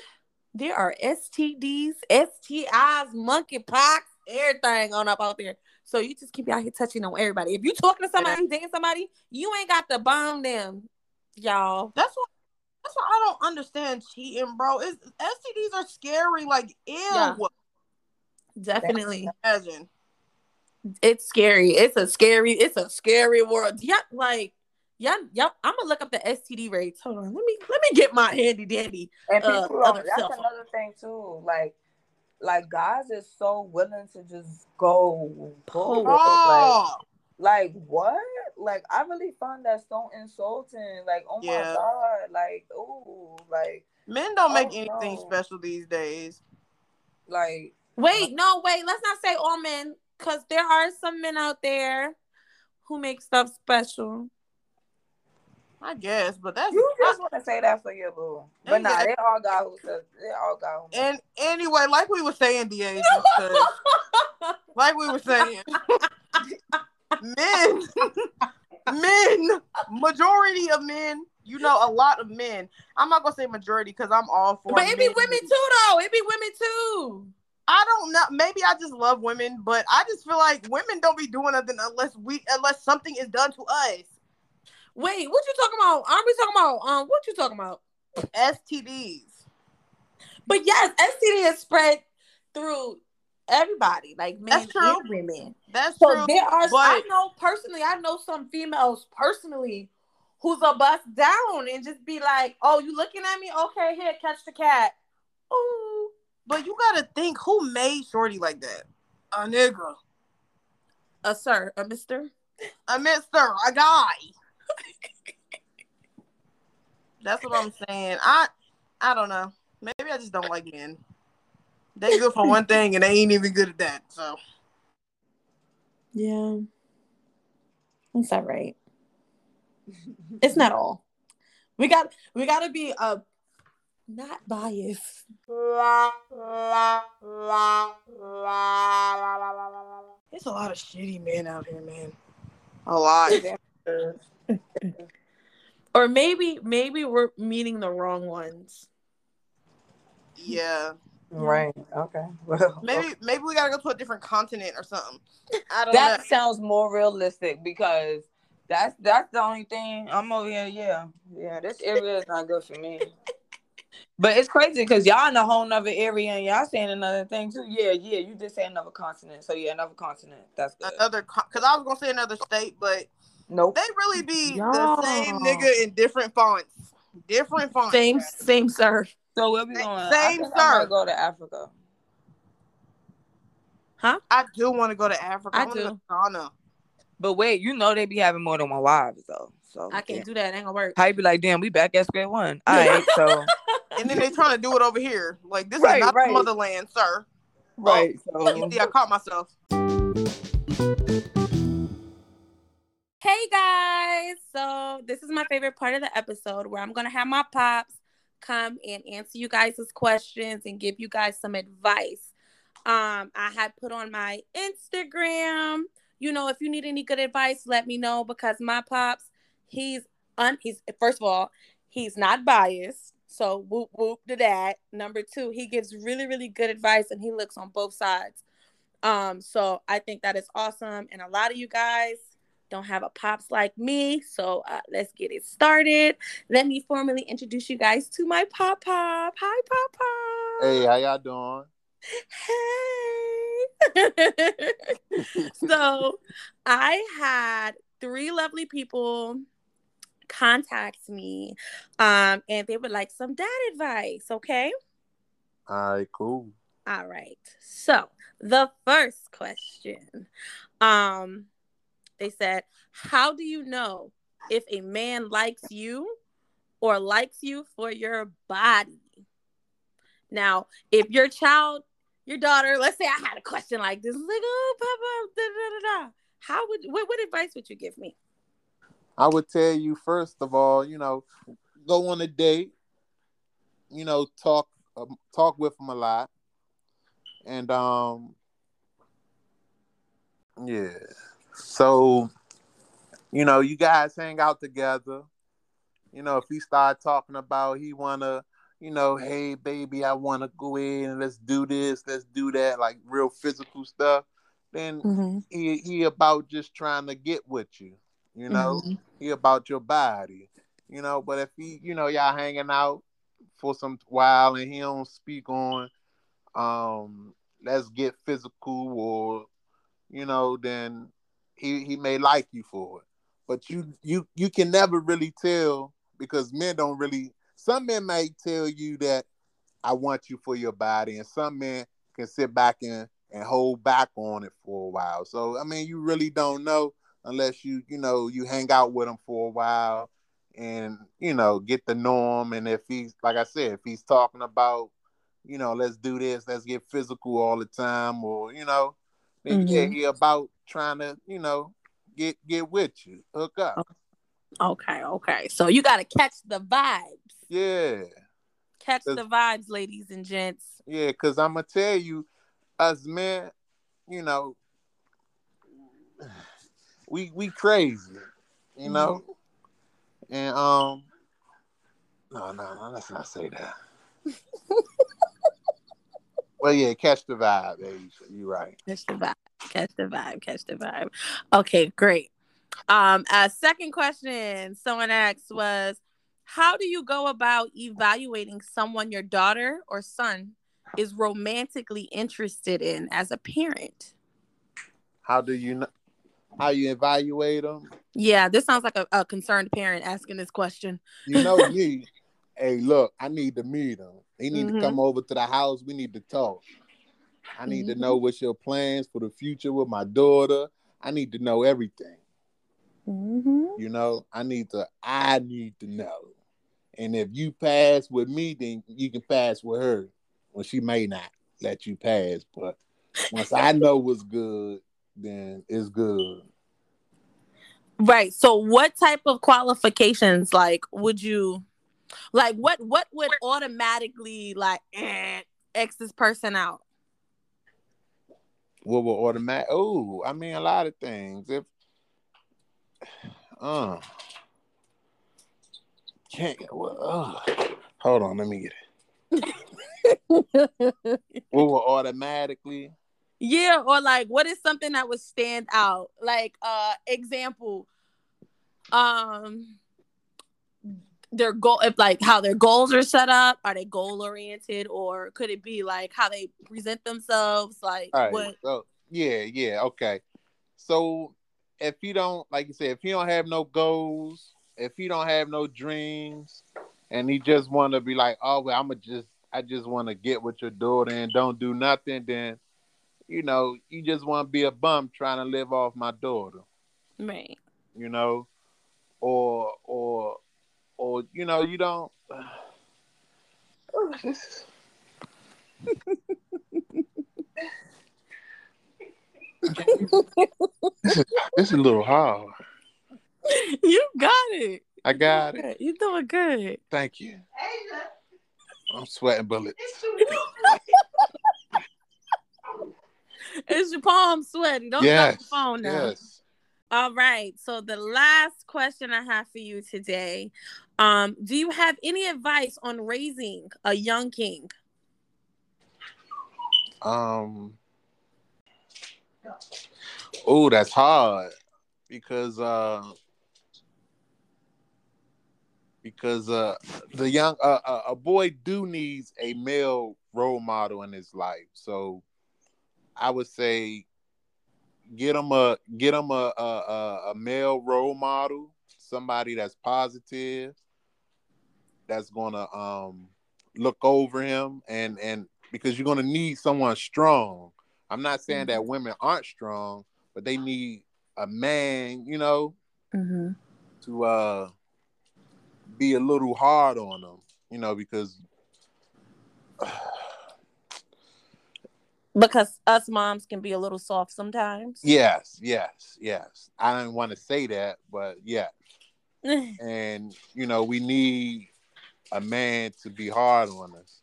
Speaker 1: there are STDs, STIs, monkeypox, everything on up out there. So you just keep out here touching on everybody. If you talking to somebody, you dating somebody, you ain't got to bomb them, y'all.
Speaker 3: That's what that's why I don't understand cheating, bro. Is STDs are scary, like ew.
Speaker 1: Yeah. Definitely.
Speaker 3: Imagine.
Speaker 1: It's scary. It's a scary, it's a scary world. Yep, like yeah, yep. I'm gonna look up the STD rates. Hold on. Let me let me get my handy dandy.
Speaker 2: And
Speaker 1: uh,
Speaker 2: people that's
Speaker 1: phone.
Speaker 2: another thing too. Like, like guys is so willing to just go. like,
Speaker 3: Oh,
Speaker 2: like what? Like I really find that so insulting. Like, oh my
Speaker 3: Yeah.
Speaker 2: god. Like, oh like,
Speaker 3: men don't make
Speaker 2: Oh,
Speaker 3: anything
Speaker 2: no.
Speaker 3: special these days.
Speaker 2: like.
Speaker 1: Wait, no, wait. Let's not say all men, because there are some men out there who make stuff special.
Speaker 3: I guess, but that's
Speaker 2: You just want to say that for your boo, but nah, they all got who says they all got who.
Speaker 3: and anyway, like we were saying, DA, like we were saying, men, men, majority of men, you know, a lot of men. I'm not gonna say majority because I'm all for.
Speaker 1: but it be women too, though. It be women too.
Speaker 3: I don't know. Maybe I just love women, but I just feel like women don't be doing nothing unless we unless something is done to us.
Speaker 1: Wait, what you talking about? Aren't we talking about um what you talking about?
Speaker 3: STDs.
Speaker 1: But yes, STD is spread through everybody, like men
Speaker 3: That's true.
Speaker 1: and women.
Speaker 3: That's
Speaker 1: So
Speaker 3: true.
Speaker 1: there are
Speaker 3: but
Speaker 1: I know personally, I know some females personally who's a bust down and just be like, Oh, you looking at me? Okay, here, catch the cat. Ooh.
Speaker 3: But you gotta think who made Shorty like that? A nigga.
Speaker 1: A sir, a mister.
Speaker 3: a mister, a guy. That's what I'm saying. I I don't know. Maybe I just don't like men. They good for one thing and they ain't even good at that. So
Speaker 1: Yeah. That's right. It's not all. We got we gotta be uh not biased.
Speaker 3: it's a lot of shitty men out here, man. A lot.
Speaker 1: Or maybe maybe we're meeting the wrong ones.
Speaker 3: Yeah.
Speaker 2: Right. Okay. Well,
Speaker 3: Maybe maybe we gotta go to a different continent or something. I don't
Speaker 2: that
Speaker 3: know.
Speaker 2: sounds more realistic because that's that's the only thing I'm over here. Yeah, yeah, this area is not good for me. But it's crazy because y'all in a whole nother area and y'all saying another thing too. Yeah, yeah, you just say another continent. So yeah, another continent. That's good.
Speaker 3: Another because I was gonna say another state, but
Speaker 2: Nope.
Speaker 3: they really be the
Speaker 1: Y'all.
Speaker 3: same nigga in different fonts. Different fonts.
Speaker 1: Same, same, sir.
Speaker 2: So where we
Speaker 3: Same-
Speaker 2: going?
Speaker 3: same
Speaker 2: I think I
Speaker 3: sir.
Speaker 2: go to Africa. Huh?
Speaker 3: I do want to go to Africa.
Speaker 1: I
Speaker 3: wanna
Speaker 1: do.
Speaker 3: go Ghana.
Speaker 2: But wait, you know they be having more than one wives though. So
Speaker 1: I can't
Speaker 2: yeah.
Speaker 1: do that. It ain't gonna work.
Speaker 2: How you be like, damn, we back at square one. All right, so
Speaker 3: And then they're trying to do it over here. Like this
Speaker 2: Right,
Speaker 3: is not
Speaker 2: right.
Speaker 3: the motherland, sir.
Speaker 2: right,
Speaker 3: You
Speaker 2: so
Speaker 3: see, I caught myself.
Speaker 1: Hey guys, so this is my favorite part of the episode where I'm gonna have my pops come and answer you guys' questions and give you guys some advice. Um, I had put on my Instagram. You know, if you need any good advice, let me know because my pops, he's un he's first of all, he's not biased. So whoop whoop to that. Number two, he gives really, really good advice and he looks on both sides. Um, so I think that is awesome. And a lot of you guys don't have a pops like me. So uh, let's get it started. Let me formally introduce you guys to my pop pop. Hi, pop pop.
Speaker 4: Hey, how y'all doing?
Speaker 1: Hey. so I had three lovely people contact me um and they would like some dad advice okay
Speaker 4: All right, cool.
Speaker 1: all right so the first question um they said how do you know if a man likes you or likes you for your body now if your child your daughter let's say i had a question like this like oh papa da, da, da, da. how would what, what advice would you give me
Speaker 4: I would tell you first of all, you know, go on a date. You know, talk um, talk with him a lot, and um, yeah. So, you know, you guys hang out together. You know, if he start talking about he wanna, you know, hey baby, I wanna go in and let's do this, let's do that, like real physical stuff. Then he he about just trying to get with you. You know, he about your body. You know, but if he, you know, y'all hanging out for some while and he don't speak on, um, let's get physical or, you know, then he he may like you for it. But you you you can never really tell because men don't really. Some men might tell you that I want you for your body, and some men can sit back and and hold back on it for a while. So I mean, you really don't know unless you you know you hang out with him for a while and you know get the norm. And if he's like I said, if he's talking about you know let's do this, let's get physical all the time, or you know, then yeah,
Speaker 1: Mhm.
Speaker 4: he about trying to you know get get with you, hook up.
Speaker 1: okay okay so you got to catch the vibes
Speaker 4: Yeah,
Speaker 1: catch the vibes ladies and gents
Speaker 4: yeah, because I'm gonna tell you, us men, you know, we we crazy, you know, and um, no, no, no, let's not say that. well, yeah, catch the vibe, Asia. You're right.
Speaker 1: Catch the vibe. Catch the vibe. Catch the vibe. Okay, great. Um, a second question someone asked was, how do you go about evaluating someone your daughter or son is romantically interested in as a parent?
Speaker 4: How do you know? How you evaluate them?
Speaker 1: Yeah, this sounds like a, a concerned parent asking this question.
Speaker 4: You know me. hey, look, I need to meet him. He need
Speaker 1: Mhm.
Speaker 4: to come over to the house. We need to talk. I need to
Speaker 1: Mhm.
Speaker 4: know what's your plans for the future with my daughter. I need to know everything.
Speaker 1: Mm-hmm.
Speaker 4: You know, I need to. I need to know. And if you pass with me, then you can pass with her. Well, she may not let you pass, but once I know what's good, then it's good.
Speaker 1: Right. So what type of qualifications like would you like what what would automatically like eh, X this person out?
Speaker 4: What will automatic? Oh, I mean a lot of things. If uh can't well, uh, hold on, let me get it. We will automatically.
Speaker 1: Yeah, or like what is something that would stand out? Like uh example, um their goal if like how their goals are set up, are they goal oriented or could it be like how they present themselves? Like
Speaker 4: right.
Speaker 1: what
Speaker 4: So yeah, yeah, okay. So if you don't, like you said, if you don't have no goals, if you don't have no dreams, and he just want to be like, oh well, I'm gonna just, I just want to get with your daughter and don't do nothing, then you know, you just want to be a bum trying to live off my daughter,
Speaker 1: right.
Speaker 4: you know, or or or you know, you don't. Is a little hard.
Speaker 1: You got it.
Speaker 4: I got it.
Speaker 1: You doing good.
Speaker 4: Thank you. I'm sweating bullets.
Speaker 1: It's your palm sweaty. Don't
Speaker 4: yes.
Speaker 1: the phone now.
Speaker 4: Yes.
Speaker 1: All right. So the last question I have for you today, um, do you have any advice on raising a young king?
Speaker 4: Um. Oh, that's hard because uh because uh the young uh, uh, a boy do needs a male role model in his life. So I would say get him a get him a a, a, a male role model, somebody that's positive, that's gonna um look over him and and because you're gonna need someone strong. I'm not saying that women aren't strong, but they need a man, you know,
Speaker 1: Mm-hmm.
Speaker 4: to uh be a little hard on them, you know, because
Speaker 1: Because us moms can be a little soft sometimes.
Speaker 4: yes, yes, yes. I didn't want to say that, but yeah. And you know, we need a man to be hard on us.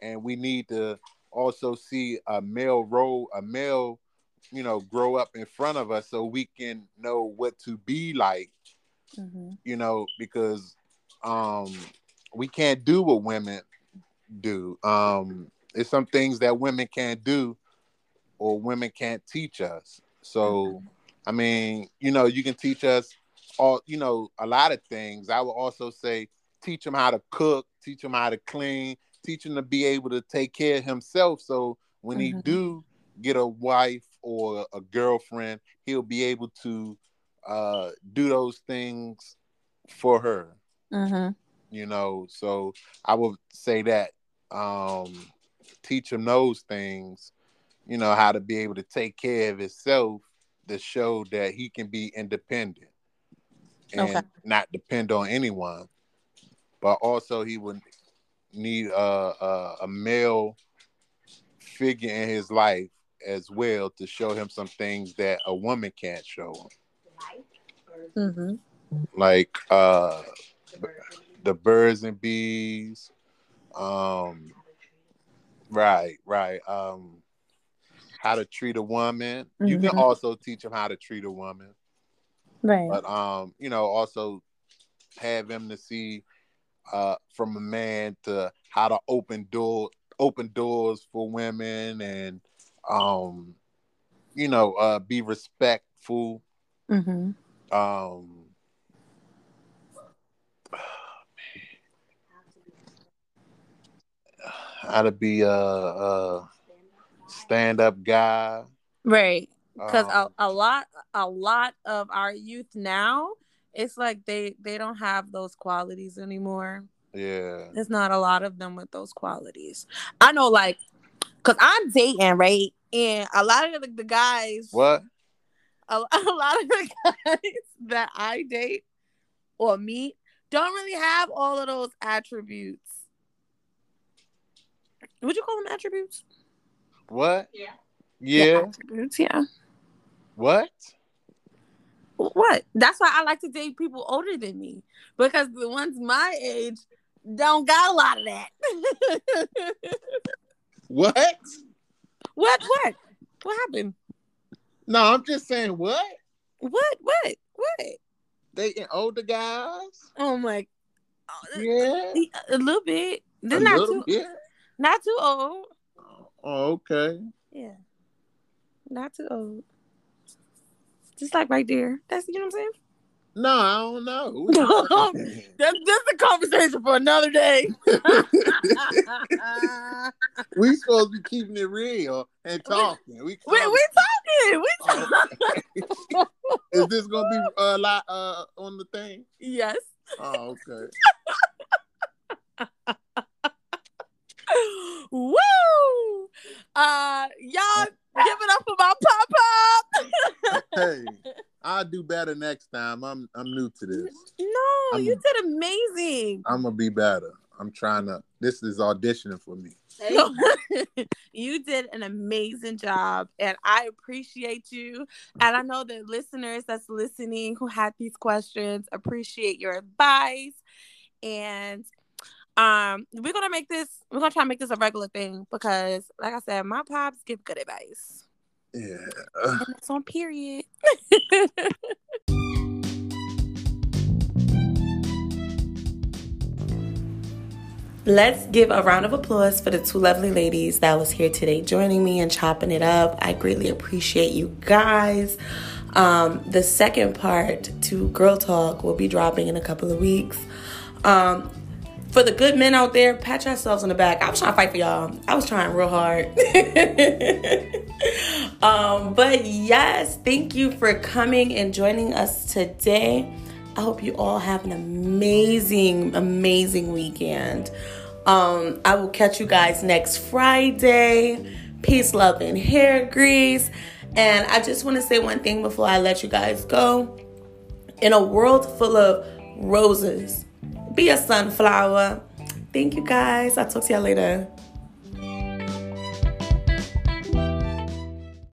Speaker 4: And we need to also see a male role, a male, you know, grow up in front of us so we can know what to be like
Speaker 1: hmm
Speaker 4: you know, because um we can't do what women do. Um it's some things that women can't do or women can't teach us. So I mean, you know, you can teach us all, you know, a lot of things. I would also say teach him how to cook, teach him how to clean, teach him to be able to take care of himself so when he
Speaker 1: Mhm.
Speaker 4: do get a wife or a girlfriend, he'll be able to uh do those things for her
Speaker 1: hmm
Speaker 4: you know so i would say that um teach him those things you know how to be able to take care of himself to show that he can be independent and
Speaker 1: Okay.
Speaker 4: not depend on anyone. But also he would need a, a a male figure in his life as well to show him some things that a woman can't show him.
Speaker 1: Hmm
Speaker 4: like uh the birds and bees um right right. Um how to treat a woman. You can
Speaker 1: Mhm.
Speaker 4: also teach them how to treat a woman.
Speaker 1: Right.
Speaker 4: but um you know also have him to see uh from a man to how to open door open doors for women and um you know uh be respectful.
Speaker 1: Hmm
Speaker 4: um how to be a, a stand-up guy
Speaker 1: Right. Because
Speaker 4: um,
Speaker 1: a, a lot, a lot of our youth now, it's like they they don't have those qualities anymore.
Speaker 4: yeah
Speaker 1: There's not a lot of them with those qualities. I know, like, cause I'm dating, right? And a lot of the, the guys,
Speaker 4: what
Speaker 1: a, a lot of the guys that I date or meet don't really have all of those attributes. Would you call them attributes?
Speaker 4: what
Speaker 1: Yeah.
Speaker 4: yeah
Speaker 1: attributes. Yeah.
Speaker 4: what
Speaker 1: What? That's why I like to date people older than me because the ones my age don't got a lot of that.
Speaker 4: what
Speaker 1: what? What? What happened?
Speaker 4: no i'm just saying what
Speaker 1: What? What? What?
Speaker 4: dating older guys
Speaker 1: Oh my!
Speaker 4: Uh, yeah
Speaker 1: A little bit. They're not
Speaker 4: little
Speaker 1: too.
Speaker 4: bit
Speaker 1: Not too old.
Speaker 4: Oh, okay.
Speaker 1: Yeah. Not too old. Just like right there. That's you know what I'm saying?
Speaker 4: No, I don't know.
Speaker 1: That's just a conversation for another day.
Speaker 4: we supposed to be keeping it real and talking. We,
Speaker 1: we we talking. We talking.
Speaker 4: Is this gonna be a lot uh, on the thing?
Speaker 1: Yes.
Speaker 4: Oh, okay.
Speaker 1: Woo! Uh, y'all give it up for my pop pop.
Speaker 4: hey, I'll do better next time. I'm I'm new to this.
Speaker 1: No,
Speaker 4: I'm-
Speaker 1: you did amazing.
Speaker 4: I'm gonna be better. I'm trying to. This is auditioning for me.
Speaker 1: you did an amazing job, and I appreciate you. And I know the listeners that's listening who had these questions appreciate your advice. And um, we're gonna make this. We're gonna try to make this a regular thing because, like I said, my pops give good advice,
Speaker 4: Yeah.
Speaker 1: and it's on period. Let's give a round of applause for the two lovely ladies that was here today joining me and chopping it up. I greatly appreciate you guys. Um, the second part to Girl Talk will be dropping in a couple of weeks. Um, for the good men out there, pat yourselves on the back. I was trying to fight for y'all. I was trying real hard. um, but yes, thank you for coming and joining us today. I hope you all have an amazing, amazing weekend. Um, I will catch you guys next Friday. Peace, love, and hair grease. And I just want to say one thing before I let you guys go. In a world full of roses, be a sunflower. Thank you guys. I'll talk to y'all later.